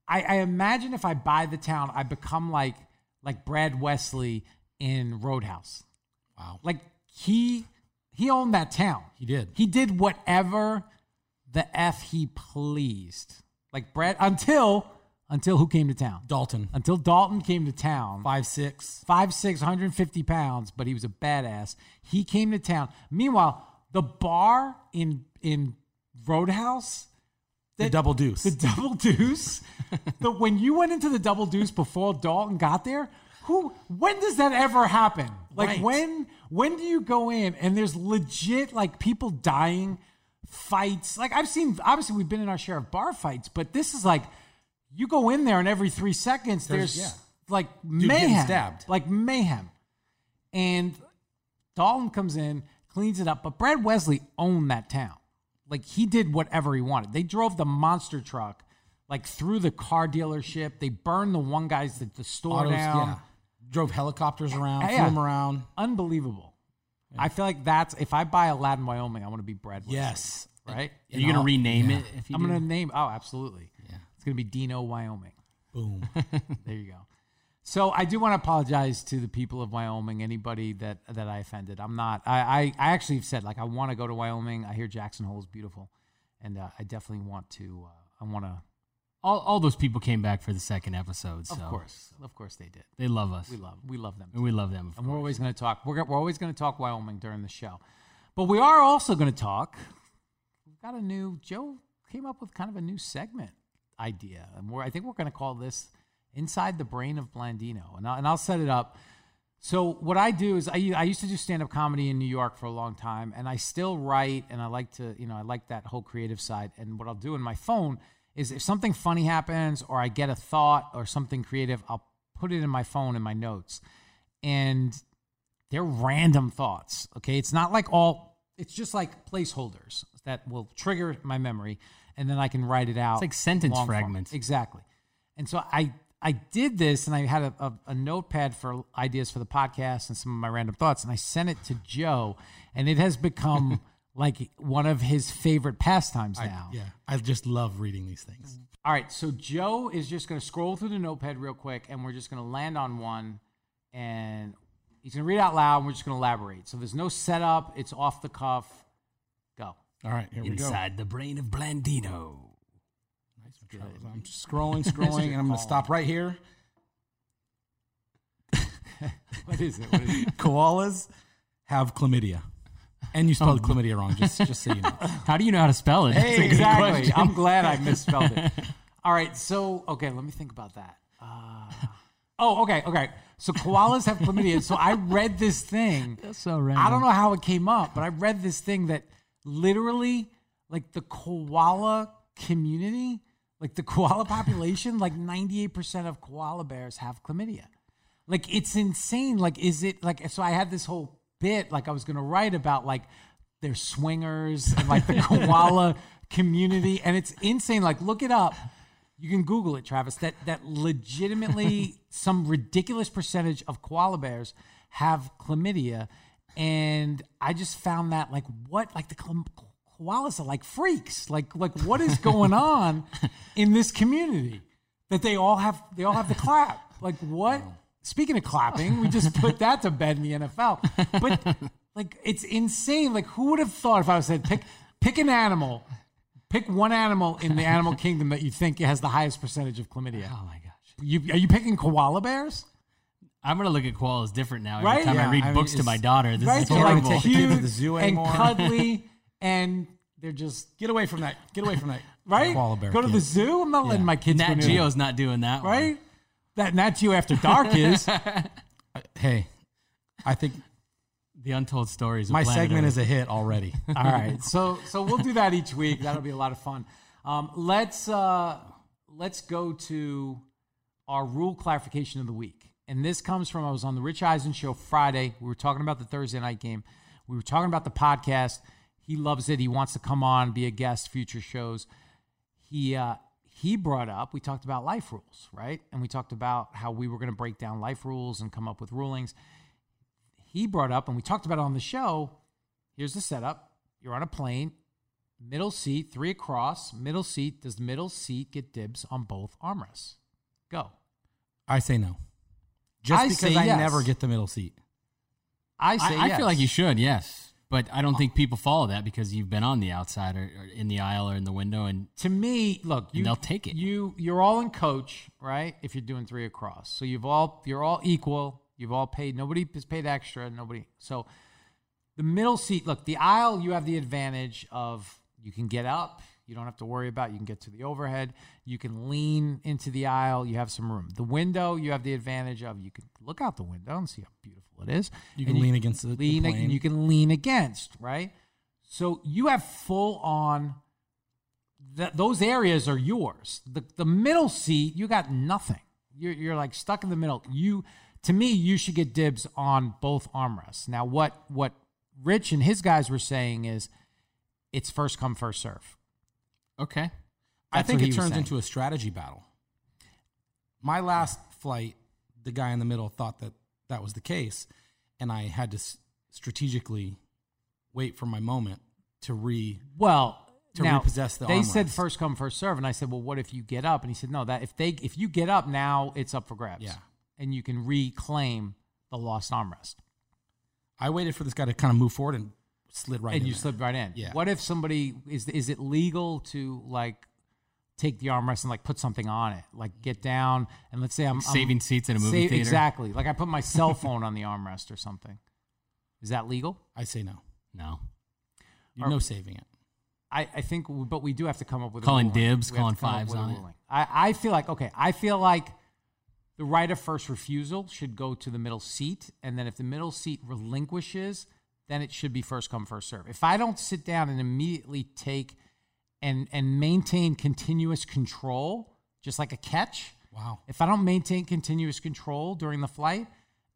I, I imagine if I buy the town, I become like like Brad Wesley in Roadhouse. Wow. Like he he owned that town. He did. He did whatever the f he pleased. Like Brad until until who came to town? Dalton, Until Dalton came to town. five six. five six, 150 pounds, but he was a badass. He came to town. Meanwhile, the bar in in Roadhouse, The double deuce. the double deuce. the when you went into the double deuce before Dalton got there, who when does that ever happen? Like Right. when when do you go in and there's legit like people dying, fights. Like I've seen obviously we've been in our share of bar fights, but this is like you go in there and every three seconds there's, There's- yeah. like Dude mayhem. stabbed. Like mayhem. And Dalton comes in, cleans it up, but Brad Wesley owned that town. Like he did whatever he wanted. They drove the monster truck like through the car dealership. They burned the one guy's the, the store Autos, down. yeah. Drove helicopters around, uh, Yeah, flew them around. Unbelievable. I feel like that's if I buy Aladdin, Wyoming, I want to be Brad Wesley. Yes. Right? Are you gonna all- rename yeah. it if you I'm do? gonna name oh absolutely. It's gonna be Dino, Wyoming. Boom. There you go. So I do want to apologize to the people of Wyoming, anybody that that I offended. I'm not. I I, I actually have said like I want to go to Wyoming. I hear Jackson Hole is beautiful, and uh, I definitely want to. Uh, I want to. all, all those people came back for the second episode. So Of course, of course they did. they love us. We love we love them. and we love them. and we're always going to talk. We're we're always going to talk Wyoming during the show, but we are also going to talk. We've got a new. Joe came up with kind of a new segment idea, and we're I think we're going to call this "Inside the Brain of Blandino," and I'll, and I'll set it up. So what I do is I, I used to do stand up comedy in New York for a long time, and I still write, and I like to you know I like that whole creative side. And what I'll do in my phone is if something funny happens or I get a thought or something creative, I'll put it in my phone in my notes, and they're random thoughts. Okay, it's not like all. It's just like placeholders that will trigger my memory, and then I can write it out. It's like sentence long form. fragments. Exactly. And so I I did this, and I had a, a, a notepad for ideas for the podcast and some of my random thoughts, and I sent it to Joe, and it has become like one of his favorite pastimes I, now. yeah. I just love reading these things. All right, so Joe is just going to scroll through the notepad real quick, and we're just going to land on one, and he's going to read out loud, and we're just going to elaborate. So there's no setup; it's off the cuff. All right, here we go. Inside the brain of Blandino. I'm scrolling, scrolling, and I'm going to stop right here. What is it? What is it? Koalas have chlamydia. And you spelled chlamydia wrong, just, just so you know. How do you know how to spell it? That's a good exactly. question. I'm glad I misspelled it. All right, so okay, let me think about that. Uh, oh, okay, okay. So koalas have chlamydia. So I read this thing. That's so random. I don't know how it came up, but I read this thing that literally, like the koala community, like the koala population, like 98% of koala bears have chlamydia. Like it's insane. Like, is it like, so I had this whole bit, like I was going to write about like they're swingers and like the koala community. And it's insane. Like, look it up. You can Google it, Travis. That that legitimately some ridiculous percentage of koala bears have chlamydia, and I just found that like what like the koalas are like freaks. Like like what is going on in this community that they all have they all have the clap. Like what? Speaking of clapping, we just put that to bed in the NFL. But like it's insane. Like who would have thought if I said pick pick an animal Pick one animal in the animal kingdom that you think has the highest percentage of chlamydia. Oh my gosh. You, are you picking koala bears? I'm gonna look at koalas different now every Right? time Yeah, I read I mean, books to my daughter. This right? is They're like horrible. take cute to the zoo and cuddly, and they're just Get away from that. Get away from that. right. Koala bear Go to the zoo. I'm not letting my kids Nat go near Geo's not doing that. one. right. That Nat Geo After Dark is. Hey, I think The untold stories. My segment Earth. is a hit already. All right, so so we'll do that each week. That'll be a lot of fun. Um, let's uh, let's go to our rule clarification of the week, and this comes from I was on the Rich Eisen show Friday. We were talking about the Thursday night game. We were talking about the podcast. He loves it. He wants to come on, be a guest, future shows. He uh, he brought up. We talked about life rules, right? And we talked about how we were going to break down life rules and come up with rulings. He brought up, and we talked about it on the show. Here's the setup: you're on a plane, middle seat, three across, middle seat. Does the middle seat get dibs on both armrests? Go. I say no. Just I because I yes. never get the middle seat. I say I, I yes. feel like you should, yes. But I don't oh. think people follow that because you've been on the outside or, or in the aisle or in the window, and to me, look, you they'll take it. You you're all in coach, right? If you're doing three across, so you've all you're all equal. You've all paid. Nobody is paid extra. Nobody. So the middle seat. Look, the aisle. You have the advantage of you can get up. You don't have to worry about. You can get to the overhead. You can lean into the aisle. You have some room. The window. You have the advantage of you can look out the window and see how beautiful it is. You And can lean against the- the lean, plane. You can lean against right. So you have full on th- those areas are yours. The the middle seat, you got nothing. You're you're like stuck in the middle. You to me, you should get dibs on both armrests. Now, what what Rich and his guys were saying is, it's first come first serve. Okay. I think it turns into a strategy battle. My last flight, the guy in the middle thought that that was the case, and I had to s- strategically wait for my moment to re. Well, To now, repossess the they said first come first serve, and I said, well, what if you get up? And he said, no, that if they if you get up now, it's up for grabs. Yeah. and you can reclaim the lost armrest. I waited for this guy to kind of move forward and slid right in. and in you there. slid right in. Yeah. What if somebody is is it legal to like take the armrest and like put something on it, like get down and let's say I'm, I'm saving seats in a movie theater? Exactly. Like I put my cell phone on the armrest or something. Is that legal? I say no. No. You Or- no saving it. I, I think, but we do have to come up with a Calling ruling. dibs, We have calling fives on it. I, I feel like okay. I feel like the right of first refusal should go to the middle seat, and then if the middle seat relinquishes, then it should be first come first serve. If I don't sit down and immediately take and and maintain continuous control, just like a catch. Wow. If I don't maintain continuous control during the flight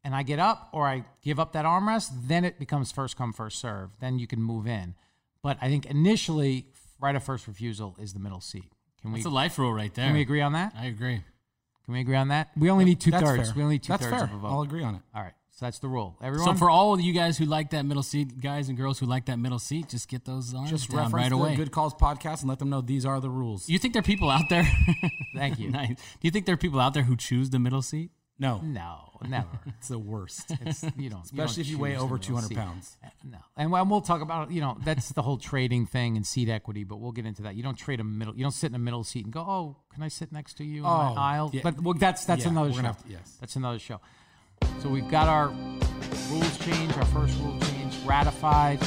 and I get up or I give up that armrest, then it becomes first come, first serve. Then you can move in. But I think initially, right of first refusal is the middle seat. Can That's we a life rule right there. can we agree on that? I agree. Can we agree on that? We only need two That's thirds. fair. We only need two That's thirds fair. of a vote. I'll agree on it. All right. So that's the rule. Everyone. So for all of you guys who like that middle seat, guys and girls who like that middle seat, just get those on. Just reference right the away. Good Calls podcast and let them know these are the rules. You think there are people out there? Thank you. nice. Do you think there are people out there who choose the middle seat? no, no, never. it's the worst. It's you don't, Especially if you don't weigh choose the over 200 pounds. Uh, no, and we'll we'll talk about you know that's the whole trading thing and seat equity, but we'll get into that. You don't trade a middle. You don't sit in a middle seat and go, oh, can I sit next to you in Oh, my aisle? yeah. But well, that's that's Yeah, another show. to- yes. That's another show. So we've got our rules change, our first rule change ratified.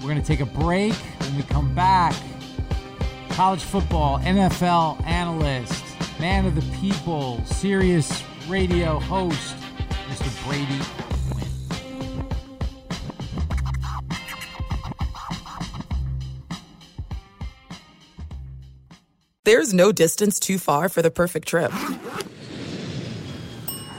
We're gonna take a break. When we come back, college football NFL analyst, man of the people, Sirius radio host, Mr. Brady There's no distance too far for the perfect trip.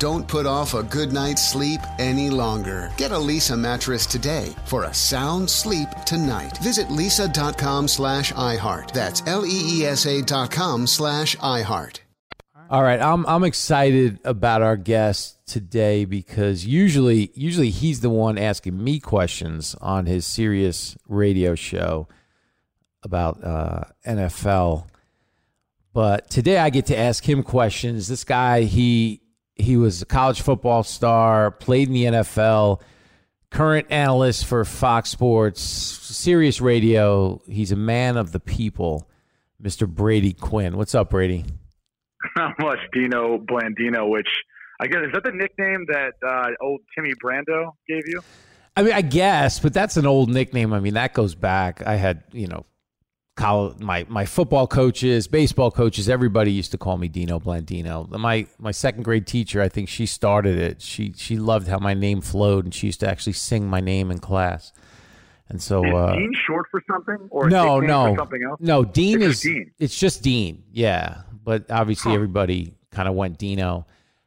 Don't put off a good night's sleep any longer. Get a Leesa mattress today for a sound sleep tonight. Visit leesa.com slash iHeart. That's L-E-E-S-A dot com slash iHeart. All right, I'm I'm excited about our guest today because usually usually he's the one asking me questions on his Sirius radio show about uh, NFL. But today I get to ask him questions. This guy, he he was a college football star, played in the NFL, current analyst for Fox Sports, Sirius Radio. He's a man of the people, Mr. Brady Quinn. What's up, Brady? Not much, Dino Blandino, which I guess is that the nickname that uh, old Timmy Brando gave you? I mean, I guess, but that's an old nickname. I mean, that goes back. I had, you know, college, my my football coaches, baseball coaches, everybody used to call me Dino Blandino. My my second grade teacher, I think she started it. She she loved how my name flowed, and she used to actually sing my name in class. And so, is uh, Dean short for something or no, no, for something else? no. Dean It's is Dean. it's just Dean. Yeah, but obviously everybody kind of went Dino,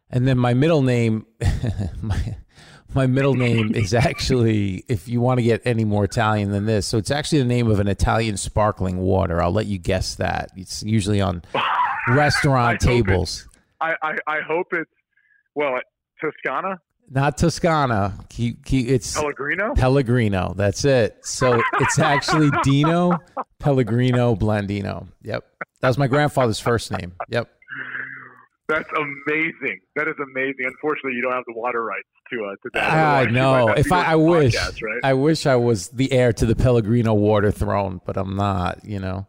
and then my middle name, my my middle name is actually, if you want to get any more Italian than this, so it's actually the name of an Italian sparkling water. I'll let you guess that. It's usually on restaurant tables. I, I I hope it's well Toscana Not Toscana. Keep, keep, it's Pellegrino. Pellegrino. That's it. So it's actually Dino Pellegrino Blandino. Yep. That was my grandfather's first name. Yep. That's amazing. That is amazing. Unfortunately, you don't have the water rights to uh, to that. I know. If I, I wish, podcasts, right? I wish I was the heir to the Pellegrino water throne, but I'm not. You know.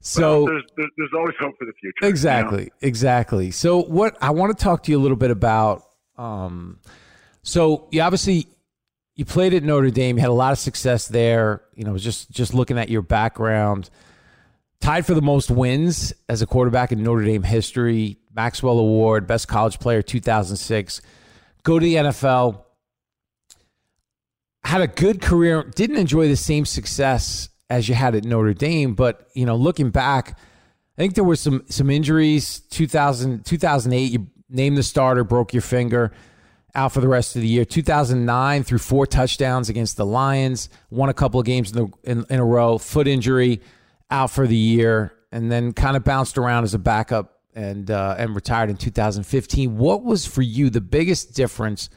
So Well, there's, there's there's always hope for the future. you know? Exactly, exactly. So what I want to talk to you a little bit about. Um, so you obviously you played at Notre Dame, you had a lot of success there. You know, just just looking at your background, tied for the most wins as a quarterback in Notre Dame history. Maxwell Award, best college player, 2006. Go to the NFL. Had a good career. Didn't enjoy the same success as you had at Notre Dame, but you know, looking back, I think there were some some injuries. 2000, 2008, you named the starter, broke your finger, out for the rest of the year. 2009, threw four touchdowns against the Lions, won a couple of games in, the, in, in a row, foot injury, out for the year, and then kind of bounced around as a backup and uh, and retired in 2015. What was for you the biggest difference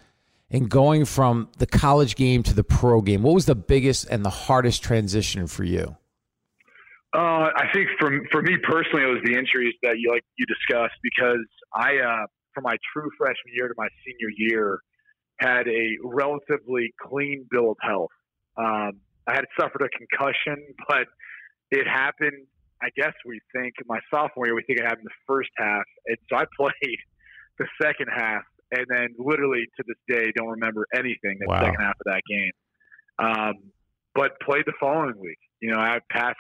in going from the college game to the pro game? What was the biggest and the hardest transition for you? Uh, I think for for me personally, it was the injuries that you like you discussed because I, uh, from my true freshman year to my senior year, had a relatively clean bill of health. Um, I had suffered a concussion, but it happened. I guess we think my sophomore year, we think it happened the first half, and so I played the second half, and then literally to this day don't remember anything the Wow. second half of that game. Um, but played the following week. You know, I passed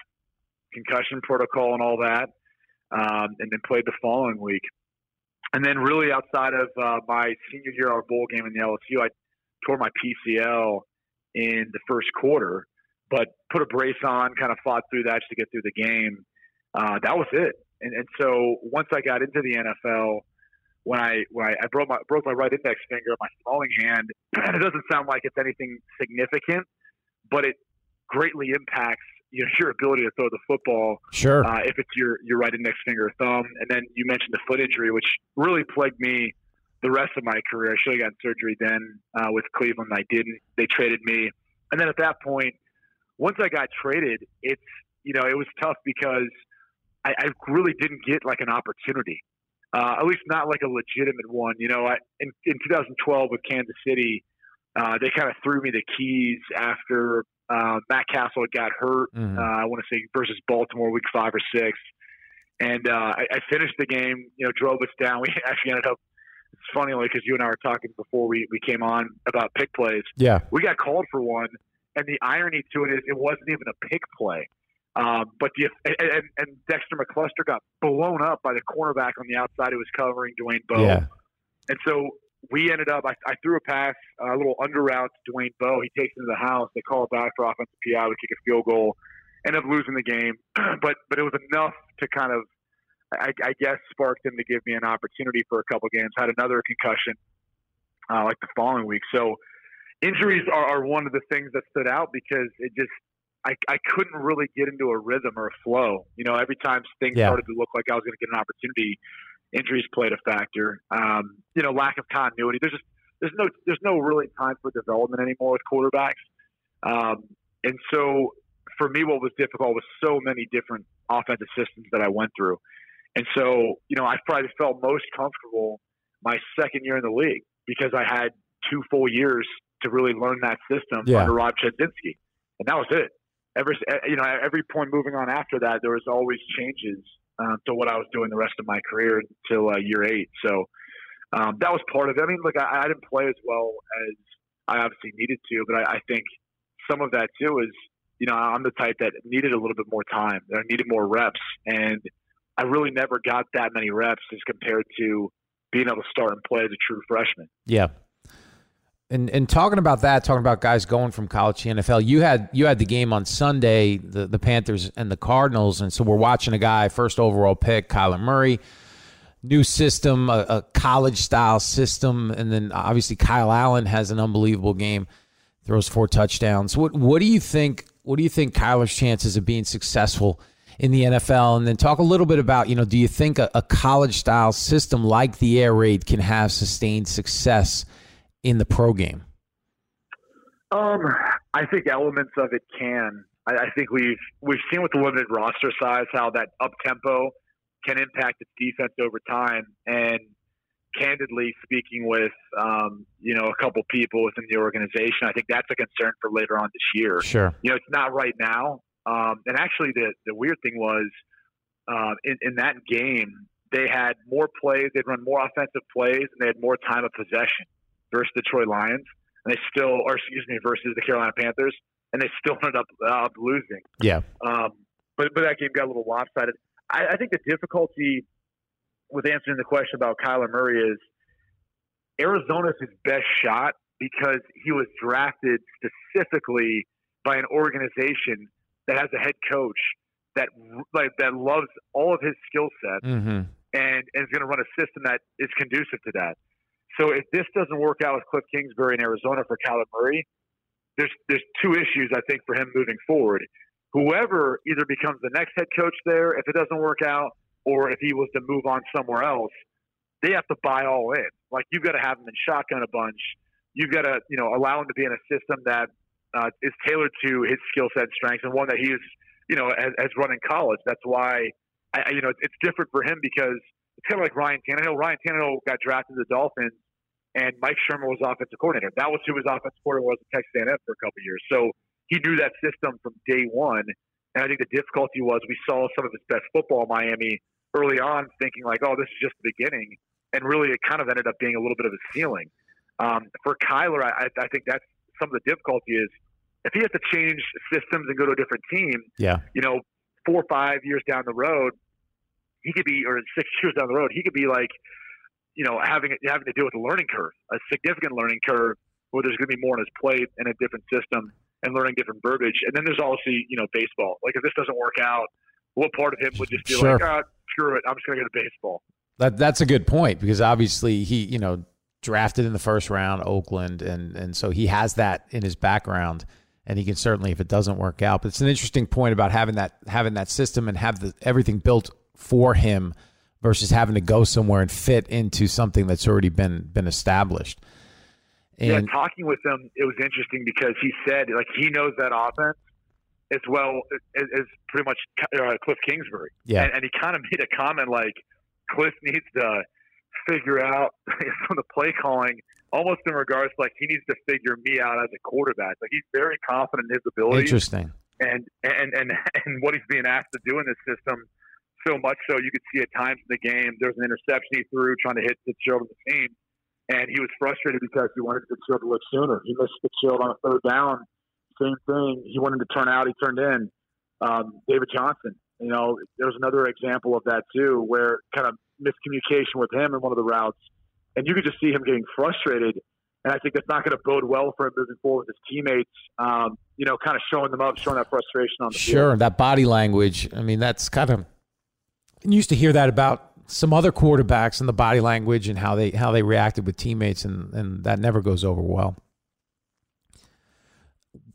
concussion protocol and all that, um, and then played the following week. And then, really, outside of uh, my senior year, our bowl game in the LSU, I tore my PCL in the first quarter, but put a brace on, kind of fought through that just to get through the game. Uh, that was it. And, and so once I got into the NFL, when I when I, I broke my broke my right index finger, my throwing hand, it doesn't sound like it's anything significant, but it greatly impacts you know, your ability to throw the football. Sure. Uh, if it's your your right index finger or thumb, and then you mentioned the foot injury, which really plagued me the rest of my career. I should have gotten surgery then uh, with Cleveland. I didn't. They traded me, and then at that point, once I got traded, it's you know it was tough because I, I really didn't get like an opportunity, uh, at least not like a legitimate one. You know, I, in, in 2012 with Kansas City, uh, they kind of threw me the keys after uh, Matt Cassel got hurt. Mhm. Uh, I want to say versus Baltimore, week five or six, and uh, I, I finished the game. You know, drove us down. We actually ended up. It's funny, like because you and I were talking before we, we came on about pick plays. Yeah. we got called for one, and the irony to it is it wasn't even a pick play. Um, but the and, and Dexter McCluster got blown up by the cornerback on the outside who was covering Dwayne Bowe. Yeah. And so we ended up. I, I threw a pass, a little under route to Dwayne Bowe. He takes it into the house. They call it back for offensive PI. We kick a field goal. End up losing the game, but but it was enough to kind of, I, I guess, spark them to give me an opportunity for a couple games. Had another concussion, uh, like the following week. So injuries are, are one of the things that stood out because it just I, I couldn't really get into a rhythm or a flow. You know, every time things Yeah. started to look like I was going to get an opportunity, injuries played a factor. Um, you know, lack of continuity. There's just there's no there's no really time for development anymore with quarterbacks. Um, and so for me, what was difficult was so many different offensive systems that I went through. And so, you know, I probably felt most comfortable my second year in the league because I had two full years to really learn that system Yeah. under Rob Chudzinski, and that was it. Ever, you know, every point moving on after that, there was always changes um, to what I was doing the rest of my career until uh, year eight. So um, that was part of it. I mean, look, I, I didn't play as well as I obviously needed to, but I, I think some of that too is, you know, I'm the type that needed a little bit more time. That I needed more reps, and I really never got that many reps as compared to being able to start and play as a true freshman. Yeah. And and talking about that, talking about guys going from college to NFL, you had you had the game on Sunday, the the Panthers and the Cardinals, and so we're watching a guy first overall pick, Kyler Murray, new system, a, a college style system, and then obviously Kyle Allen has an unbelievable game, throws four touchdowns. What what do you think? What do you think Kyler's chances of being successful in the NFL? And then talk a little bit about you know, do you think a, a college style system like the air raid can have sustained success? In the pro game? Um, I think elements of it can. I, I think we've we've seen with the limited roster size how that up tempo can impact its defense over time. And candidly speaking, with um, you know a couple people within the organization, I think that's a concern for later on this year. Sure. You know, it's not right now. Um, and actually, the the weird thing was uh, in in that game they had more plays, they'd run more offensive plays, and they had more time of possession versus the Troy Lions, and they still, or excuse me, versus the Carolina Panthers, and they still ended up, up losing. Yeah. Um, but but that game got a little lopsided. I, I think the difficulty with answering the question about Kyler Murray is Arizona's his best shot because he was drafted specifically by an organization that has a head coach that like that loves all of his skill sets Mm-hmm. and, and is going to run a system that is conducive to that. So if this doesn't work out with Cliff Kingsbury in Arizona for Kyler Murray, there's there's two issues I think for him moving forward. Whoever either becomes the next head coach there, if it doesn't work out, or if he was to move on somewhere else, they have to buy all in. Like you've got to have him in shotgun a bunch. You've got to you know allow him to be in a system that uh, is tailored to his skill set strengths, and one that he's you know has, has run in college. That's why I- you know it's different for him because it's kind of like Ryan Tannehill. Ryan Tannehill got drafted to the Dolphins, and Mike Sherman was offensive coordinator. That was who his offensive coordinator was at Texas A&M for a couple years. So he knew that system from day one. And I think the difficulty was we saw some of his best football in Miami early on, thinking like, "Oh, this is just the beginning," and really it kind of ended up being a little bit of a ceiling. Um, for Kyler, I, I think that's some of the difficulty is if he has to change systems and go to a different team. Yeah. You know, four or five years down the road, he could be, or six years down the road, he could be like, you know, having having to deal with a learning curve, a significant learning curve, where there's going to be more on his plate and a different system and learning different verbiage. And then there's obviously, you know, baseball. Like if this doesn't work out, what part of him would just be Sure. like, ah, screw it, I'm just going to go to baseball. That that's a good point because obviously he, you know, drafted in the first round, Oakland, and and so he has that in his background, and he can certainly, if it doesn't work out. But it's an interesting point about having that having that system and have the everything built for him versus having to go somewhere and fit into something that's already been been established. And yeah, talking with him, it was interesting because he said like he knows that offense as well as, as pretty much uh, Cliff Kingsbury. Yeah. And, and he kind of made a comment like Cliff needs to figure out some of the play calling, almost in regards to like he needs to figure me out as a quarterback. Like he's very confident in his ability. Interesting. And and and and what he's being asked to do in this system. So much so you could see at times in the game there was an interception he threw trying to hit Fitzgerald in the team, and he was frustrated because he wanted Fitzgerald to look sooner. He missed Fitzgerald on a third down. Same thing. He wanted to turn out. He turned in. Um, David Johnson. You know, there was another example of that too, where kind of miscommunication with him in one of the routes, and you could just see him getting frustrated. And I think that's not going to bode well for him moving forward with his teammates. Um, you know, kind of showing them up, showing that frustration on the Sure, field. that body language. I mean, that's kind of used to hear that about some other quarterbacks and the body language and how they how they reacted with teammates, and and that never goes over well.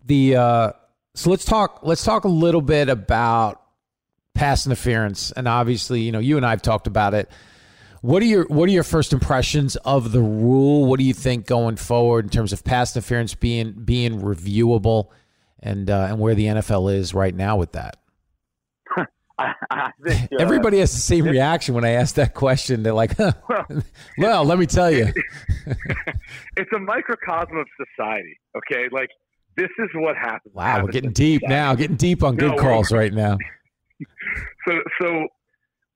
The uh, so let's talk let's talk a little bit about pass interference, and obviously, you know, you and I have talked about it. What are your What are your first impressions of the rule? What do you think going forward in terms of pass interference being being reviewable, and uh, and where the NFL is right now with that? I, I think, uh, Everybody has the same reaction when I ask that question. They're like, huh, "Well, let me tell you." it's a microcosm of society. Okay, like this is what happens. Wow, happens we're getting deep society. now. Getting deep on No, good calls right now. So, so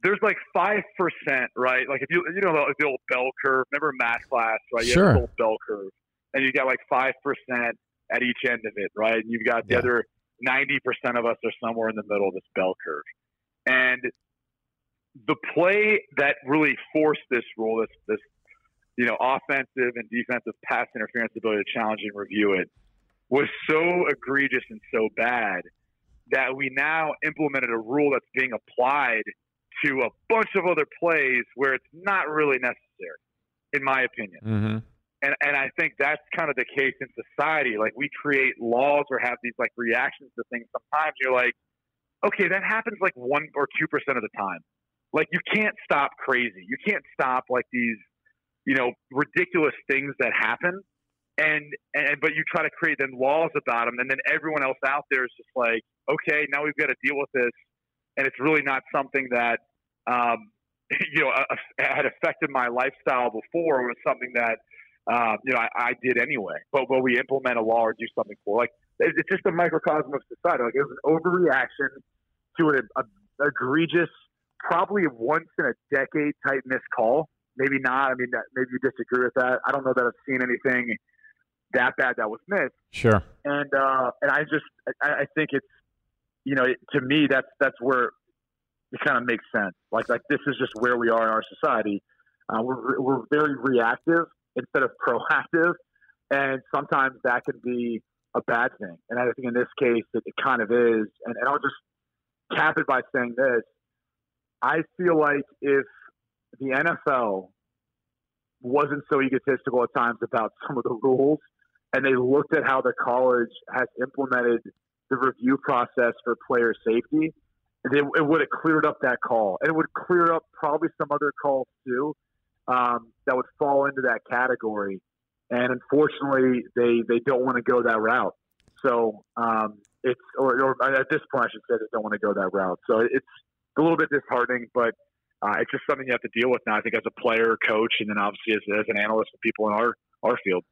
there's like five percent, right? Like if you you know the, the old bell curve. Remember math class, right? You Sure. old bell curve, and you got like five percent at each end of it, right? And you've got the Yeah. other ninety percent of us are somewhere in the middle of this bell curve, and the play that really forced this rule, this this you know offensive and defensive pass interference ability to challenge and review it, was so egregious and so bad that we now implemented a rule that's being applied to a bunch of other plays where it's not really necessary, in my opinion. Mm-hmm. And and I think that's kind of the case in society. Like we create laws or have these like reactions to things. Sometimes you're like, okay, that happens like one or two percent of the time. Like you can't stop crazy. You can't stop like these, you know, ridiculous things that happen. And and but you try to create then laws about them, and then everyone else out there is just like, okay, now we've got to deal with this, and it's really not something that um, you know uh, had affected my lifestyle before. It was something that um, you know I, I did anyway. But but we implement a law or do something for like it's just a microcosm of society. Like it was an overreaction to an a, egregious, probably once in a decade type missed call. Maybe not. I mean, that, maybe you disagree with that. I don't know that I've seen anything that bad that was missed Sure. and uh, and I just I, I think it's you know to me that's that's where it kind of makes sense. Like like this is just where we are in our society. Uh, we're we're very reactive instead of proactive, and sometimes that can be a bad thing. And I think in this case it, it kind of is. And, and I'll just cap it by saying this: I feel like if the NFL wasn't so egotistical at times about some of the rules and they looked at how the college has implemented the review process for player safety, they, it would have cleared up that call. And it would clear up probably some other calls too um, that would fall into that category. And unfortunately, they, they don't want to go that route. So um, it's, or, or at this point, I should say, they don't want to go that route. So it's a little bit disheartening, but uh, it's just something you have to deal with now. I think as a player, coach, and then obviously as, as an analyst and people in our, our field.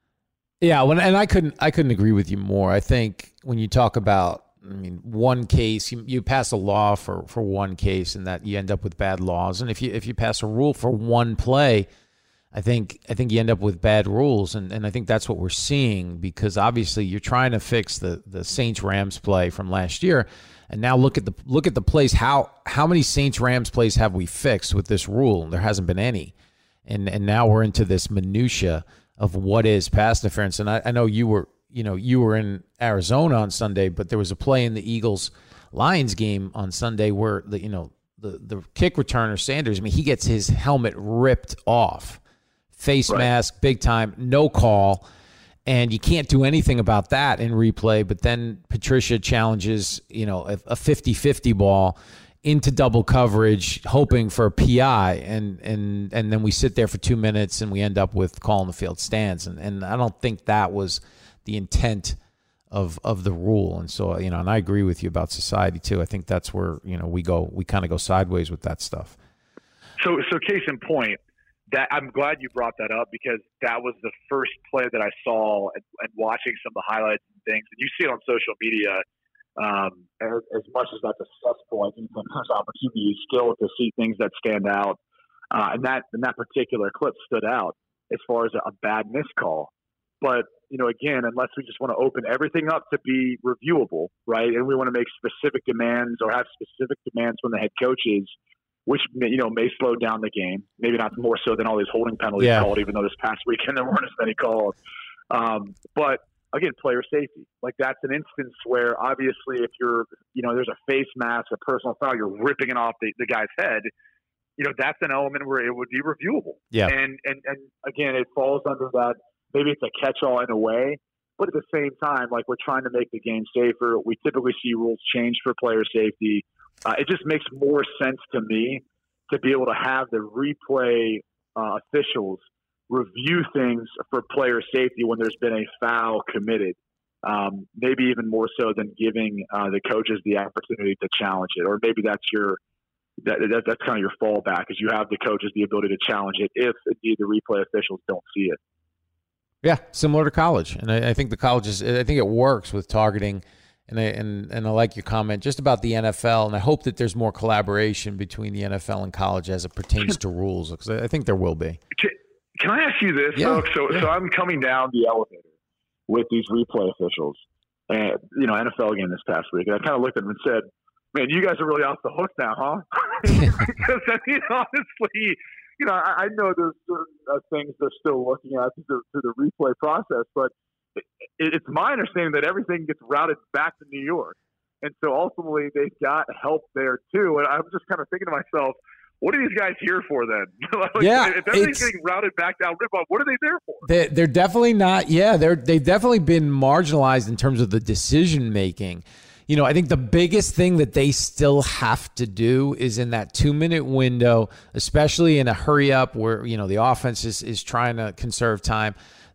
Yeah, when, and I couldn't I couldn't agree with you more. I think when you talk about I mean one case, you, you pass a law for, for one case and that you end up with bad laws. And if you if you pass a rule for one play, I think I think you end up with bad rules and, and I think that's what we're seeing because obviously you're trying to fix the, the Saints Rams play from last year. And now look at the look at the plays. How how many Saints Rams plays have we fixed with this rule? There hasn't been any. And and now we're into this minutia of what is pass interference. And I, I know you were, you know, you were in Arizona on Sunday, but there was a play in the Eagles Lions game on Sunday where the, you know, the the kick returner Sanders, I mean, he gets his helmet ripped off, face mask, big time, no call. And you can't do anything about that in replay. But then Patricia challenges, you know, a, a 50-50 ball into double coverage, hoping for a PI, and and and then we sit there for two minutes and we end up with calling the field stands, and and I don't think that was the intent of of the rule. And so you know, and I agree with you about society too. I think that's where you know we go we kind of go sideways with that stuff. So so case in point, that I'm glad you brought that up because that was the first play that I saw and, and watching some of the highlights and things. And you see it on social media. Um, as, as much as that's a cesspool, I think there's opportunities still to see things that stand out. Uh, and that and that particular clip stood out as far as a, a bad miss call. But you know, again, unless we just want to open everything up to be reviewable, right? And we want to make specific demands or have specific demands from the head coaches, which you know may slow down the game. Maybe not more so than all these holding penalties yeah. called, even though this past weekend there weren't as many calls. Um, but again, player safety. Like that's an instance where obviously if you're, you know, there's a face mask, a personal foul, you're ripping it off the, the guy's head. You know, that's an element where it would be reviewable. Yeah. And and and again, it falls under that. Maybe it's a catch-all in a way, but at the same time, like we're trying to make the game safer. We typically see rules change for player safety. Uh, it just makes more sense to me to be able to have the replay uh, officials review things for player safety when there's been a foul committed. Um, maybe even more so than giving uh, the coaches the opportunity to challenge it, or maybe that's your that, that, that's kind of your fallback, is you have the coaches the ability to challenge it if indeed the replay officials don't see it. Yeah, similar to college, and I, I think the colleges. I think it works with targeting, and I, and and I like your comment just about the NFL, and I hope that there's more collaboration between the NFL and college as it pertains to rules, because I think there will be. Can I ask you this, yeah, folks? So, yeah. so I'm coming down the elevator with these replay officials, and you know, NFL game this past week, and I kind of looked at them and said, "Man, you guys are really off the hook now, huh?" because I mean, honestly, you know, I, I know there's certain uh, things they're still looking at through the, through the replay process, but it's my understanding that everything gets routed back to New York, and so ultimately they've got help there too. And I'm just kind of thinking to myself what are these guys here for then? like, yeah, if everything's getting routed back down what are they there for? They, they're definitely not. Yeah, they're they've definitely been marginalized in terms of the decision making. You know, I think the biggest thing that they still have to do is in that two minute window, especially in a hurry up where you know the offense is is trying to conserve time.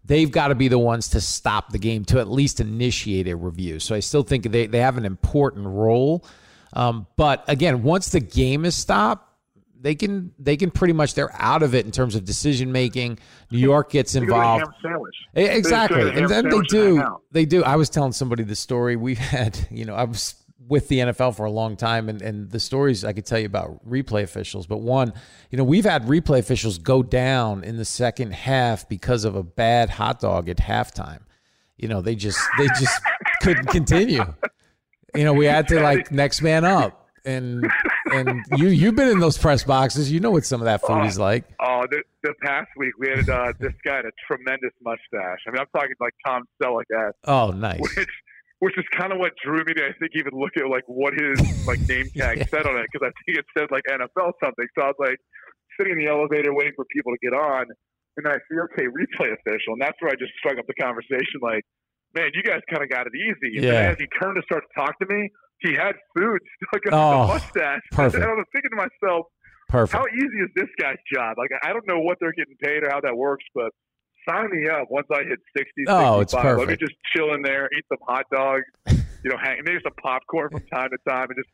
They've got to be the ones to stop the game to at least initiate a review. So I still think they, they have an important role. Um, but again, once the game is stopped, they can they can pretty much they're out of it in terms of decision making. New York gets involved. Exactly, and then they do they do. I was telling somebody the story we've had. You know, I was with the NFL for a long time, and and the stories I could tell you about replay officials. But one, you know, we've had replay officials go down in the second half because of a bad hot dog at halftime. You know, they just they just couldn't continue. You know, we had to like next man up and and you you've been in those press boxes. You know what some of that food oh, is like. Oh, the, the past week we had uh, this guy had a tremendous mustache. I mean, I'm talking like Tom Selleck at. Oh, nice. Which, which is kind of what drew me to I think even look at like what his like name tag yeah. said on it because I think it said like NFL something. So I was like sitting in the elevator waiting for people to get on, and then I see okay replay official, and that's where I just struck up the conversation like, man, you guys kind of got it easy. And yeah. as he turned to start to talk to me, he had food stuck on oh, the mustache. Perfect. And I was thinking to myself, perfect. How easy is this guy's job? Like I don't know what they're getting paid or how that works, but sign me up once I hit 60, oh, 65. It's perfect. Let me just chill in there, eat some hot dogs, you know, hang, maybe some popcorn from time to time, and just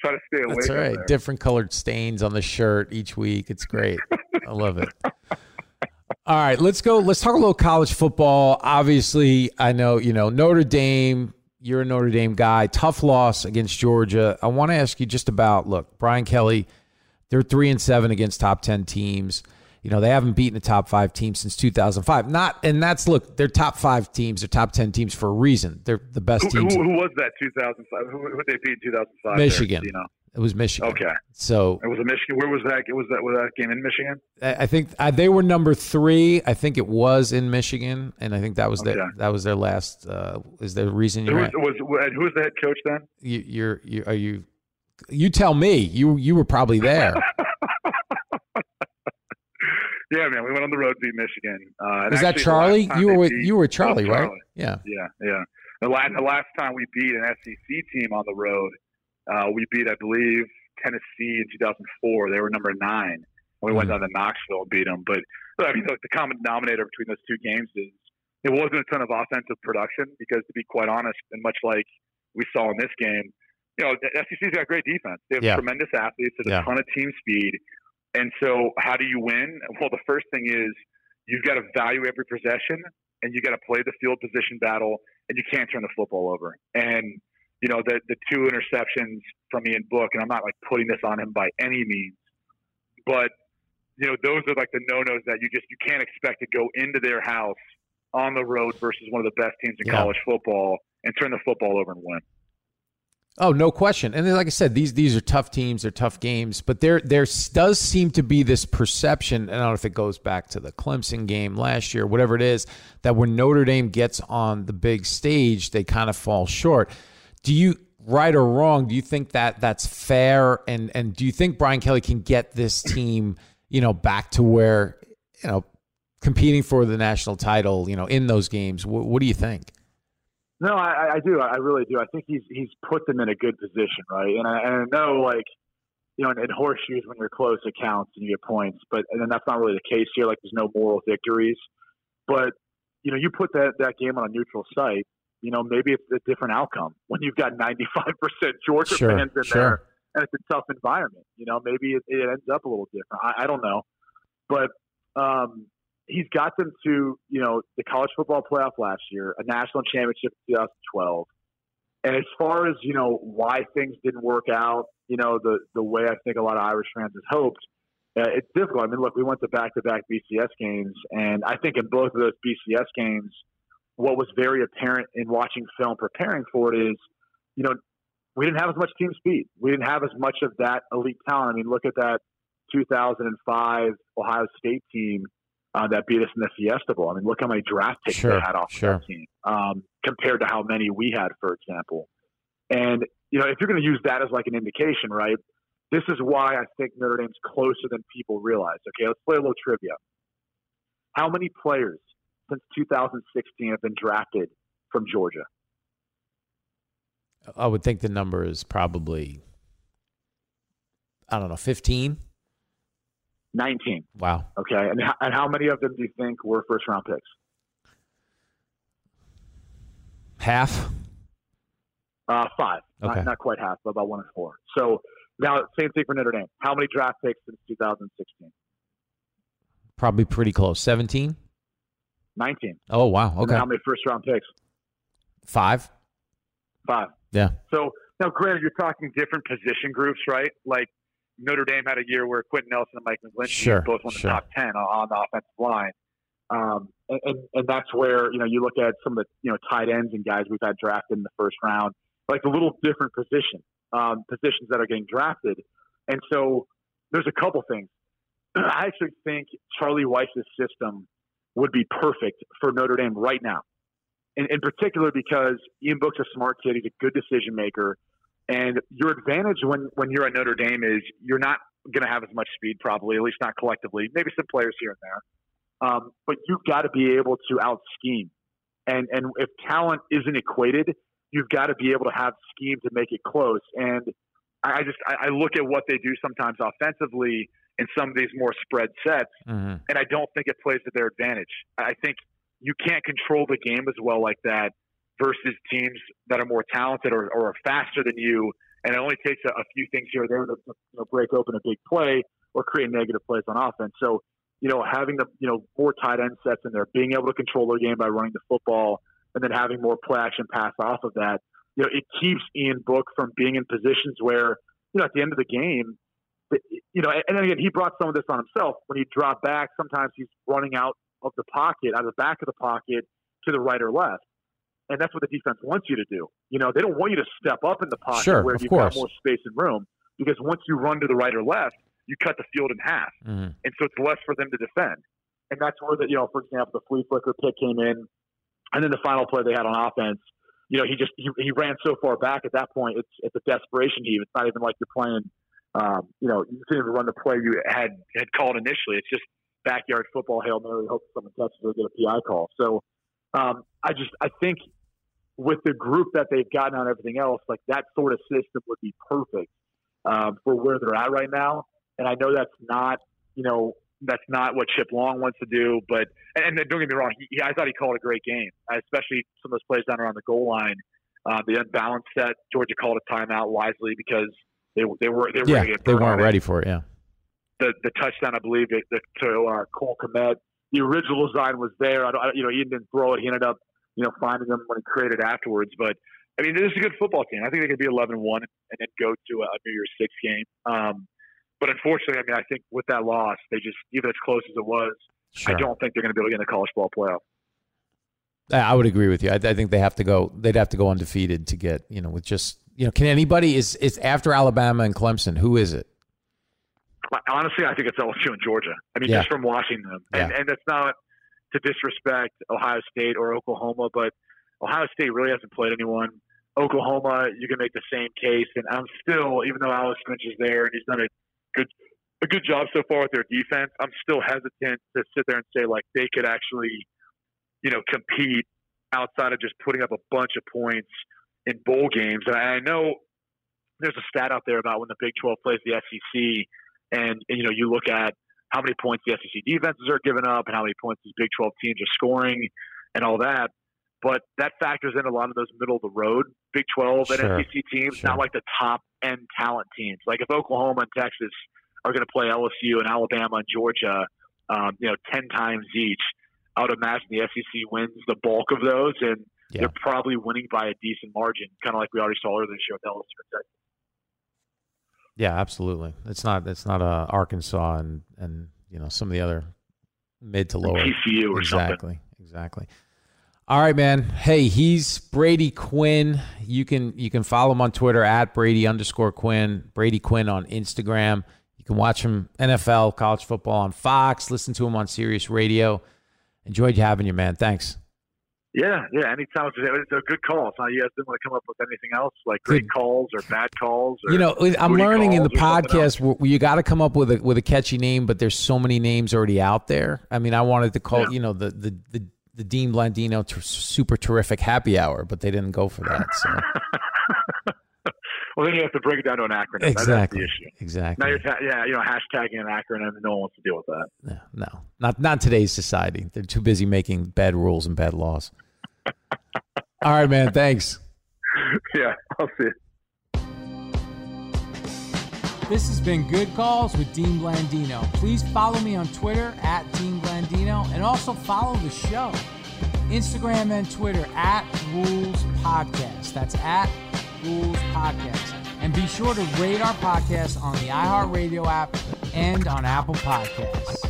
try to stay away. That's right. There. Different colored stains on the shirt each week. It's great. I love it. All right, let's go. Let's talk a little college football. Obviously, I know you know Notre Dame you're a Notre Dame guy. Tough loss against Georgia. I want to ask you just about look, Brian Kelly, they're three and seven against top ten teams. You know, they haven't beaten a top five team since 2005. Not, and that's look, they're top five teams, they're top 10 teams for a reason. They're the best who, teams. Who, who, was that 2005? Who, who they beat in 2005? Michigan. There, you know? It was Michigan. Okay. So it was a Michigan. Where was that? It Was that was that game in Michigan? I think uh, they were number three. I think it was in Michigan, and I think that was okay. their that was their last. Uh, is there a reason you was, who was the head coach then? You, you're you are you. You tell me. You you were probably there. yeah, man. We went on the road to Michigan. Uh, was that Charlie? You were with beat, you were Charlie, Charlie, right? Yeah. Yeah, yeah. The last the last time we beat an SEC team on the road uh, we beat, I believe, Tennessee in 2004. They were number nine. We went mm-hmm. down to Knoxville and beat them. But I mean, the, the common denominator between those two games is it wasn't a ton of offensive production because, to be quite honest, and much like we saw in this game, you know, the SEC's got great defense. They have Yeah. tremendous athletes, they have Yeah. a ton of team speed. And so, how do you win? Well, the first thing is you've got to value every possession and you've got to play the field position battle and you can't turn the football over. And, you know, the, the two interceptions from Ian Book, and I'm not like putting this on him by any means, but, you know, those are like the no nos that you just, you can't expect to go into their house on the road versus one of the best teams in Yeah. college football and turn the football over and win. Oh, no question. And then, like I said, these these are tough teams, they're tough games, but there there does seem to be this perception. And I don't know if it goes back to the Clemson game last year, whatever it is, that when Notre Dame gets on the big stage, they kind of fall short. Do you right or wrong? Do you think that that's fair? And and do you think Brian Kelly can get this team, you know, back to where you know competing for the national title, you know, in those games? What, what do you think? No, I, I do. I really do. I think he's he's put them in a good position, right? And I, and I know, like, you know, in, in horseshoes, when you're close, it counts and you get points. But and then that's not really the case here. Like, there's no moral victories. But you know, you put that that game on a neutral site. You know, maybe it's a different outcome when you've got 95% Georgia Sure, fans in sure. there, and it's a tough environment. You know, maybe it, it ends up a little different. I, I don't know, but um, he's got them to you know the college football playoff last year, a national championship in 2012. And as far as you know why things didn't work out, you know the the way I think a lot of Irish fans had hoped, uh, it's difficult. I mean, look, we went to back to back BCS games, and I think in both of those BCS games, what was very apparent in watching film preparing for it is, you know, we didn't have as much team speed. We didn't have as much of that elite talent. I mean, look at that 2005 Ohio State team uh, that beat us in the Fiesta Bowl. I mean, look how many draft picks Sure, they had off sure. that team um, compared to how many we had, for example. And you know, if you're going to use that as like an indication, right? This is why I think Notre Dame's closer than people realize. Okay, let's play a little trivia. How many players since 2016 have been drafted from Georgia? I would think the number is probably, I don't know, 15. 19. Wow. Okay, and, how- and how many of them do you think were first round picks? Half. Uh, five. Okay. Not, not quite half, but about one and four. So now, same thing for Notre Dame. How many draft picks since 2016? Probably pretty close. 17? 19. Oh, wow. Okay. how many first round picks? Five? Five. Yeah. So now, granted, you're talking different position groups, right? Like Notre Dame had a year where Quenton Nelson and Mike McGlinchey Sure, both won the sure. top ten on, the offensive line, um, and, and and that's where you know you look at some of the you know tight ends and guys we've had drafted in the first round, like the little different position um, positions that are getting drafted, and so there's a couple things. I actually think Charlie Weis's system would be perfect for Notre Dame right now in, in particular because Ian Book's a smart kid. He's a good decision maker. And your advantage when, when you're at Notre Dame is you're not going to have as much speed, probably, at least not collectively. Maybe some players here and there. Um, but you've got to be able to out scheme. And, and if talent isn't equated, you've got to be able to have scheme to make it close. And I I just I I look at what they do sometimes offensively in some of these more spread sets, Mm-hmm. and I don't think it plays to their advantage. I think you can't control the game as well like that versus teams that are more talented or, or are faster than you, and it only takes a, a few things here or there to you know, break open a big play or create negative plays on offense. So, you know, having the you know more tight end sets in there, being able to control their game by running the football, and then having more play action pass off of that, you know, it keeps Ian Book from being in positions where you know at the end of the game you know, and then again, he brought some of this on himself when he dropped back. Sometimes he's running out of the pocket, out of the back of the pocket to the right or left. And that's what the defense wants you to do. You know, they don't want you to step up in the pocket Sure, where you've course. got more space and room because once you run to the right or left, you cut the field in half. Mhm. And so it's less for them to defend. And that's where the, you know, for example, the flea flicker pick came in. And then the final play they had on offense, you know, he just, he, he ran so far back at that point. It's, it's a desperation heave. It's not even like you're playing, um, you know, you couldn't even run the play you had, had called initially. It's just backyard football, Hail Mary, hope someone catches it or get a PI call. So, um, I just, I think with the group that they've gotten on everything else, like that sort of system would be perfect um, for where they're at right now. And I know that's not, you know, that's not what Chip Long wants to do. But and, don't get me wrong, he, I thought he called a great game, especially some of those plays down around the goal line. Uh, the unbalanced set, Georgia called a timeout wisely because they they were they were yeah, they weren't ready for it. Yeah, the the touchdown I believe that, that to uh, Cole Kmet, the original design was there. I, I, you know, he didn't throw it. He ended up you know finding them when he created afterwards. But I mean, this is a good football team. I think they could be 11 one and then go to a New Year's Six game. Um, but unfortunately, I mean, I think with that loss, they just even as close as it was, sure. I don't think they're going to be able to get in the college ball playoff. I would agree with you. I, I, think they have to go. They'd have to go undefeated to get you know with just you know. Can anybody is is after Alabama and Clemson? Who is it? Honestly, I think it's LSU and Georgia. I mean, yeah. just from watching them, and yeah. and that's not to disrespect Ohio State or Oklahoma, but Ohio State really hasn't played anyone. Oklahoma, you can make the same case, and I'm still, even though Alex Grinch is there and he's done a good a good job so far with their defense, I'm still hesitant to sit there and say like they could actually, you know, compete outside of just putting up a bunch of points in bowl games. And I know there's a stat out there about when the Big 12 plays the SEC, and, and you know you look at how many points the SEC defenses are giving up and how many points these Big 12 teams are scoring and all that. But that factors in a lot of those middle of the road Big 12 and sure. SEC teams, sure. not like the top end talent teams. Like if Oklahoma and Texas are going to play LSU and Alabama and Georgia, um, you know, 10 times each, I would imagine the SEC wins the bulk of those, and yeah. they're probably winning by a decent margin, kind of like we already saw earlier this year with LSU and Texas. Yeah, absolutely. It's not. It's not uh, Arkansas and and you know some of the other mid to lower TCU or exactly, something. Exactly. Exactly. All right, man. Hey, he's Brady Quinn. You can you can follow him on Twitter at Brady underscore Quinn. Brady Quinn on Instagram. You can watch him NFL, college football on Fox. Listen to him on Sirius Radio. Enjoyed having you, man. Thanks. Yeah, yeah. Anytime it's a good call. Not you guys didn't want to come up with anything else like great calls or bad calls. Or you know, I'm learning in the podcast where you got to come up with a with a catchy name, but there's so many names already out there. I mean, I wanted to call yeah. you know the the the, the Dean Blandino ter- super terrific happy hour, but they didn't go for that. So. well, then you have to break it down to an acronym. Exactly. That's the issue. Exactly. Now you're ta- yeah, you know, hashtagging an acronym, no one wants to deal with that. No, no, not not today's society. They're too busy making bad rules and bad laws. All right, man. Thanks. Yeah, I'll see you. This has been Good Calls with Dean Blandino. Please follow me on Twitter at Dean Blandino and also follow the show. Instagram and Twitter at Rules Podcast. That's at Rules Podcast. And be sure to rate our podcast on the iHeartRadio app and on Apple Podcasts.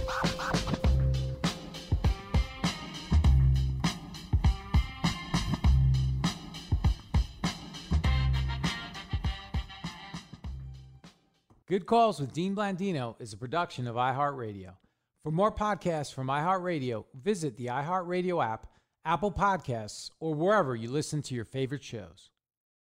Good Calls with Dean Blandino is a production of iHeartRadio. For more podcasts from iHeartRadio, visit the iHeartRadio app, Apple Podcasts, or wherever you listen to your favorite shows.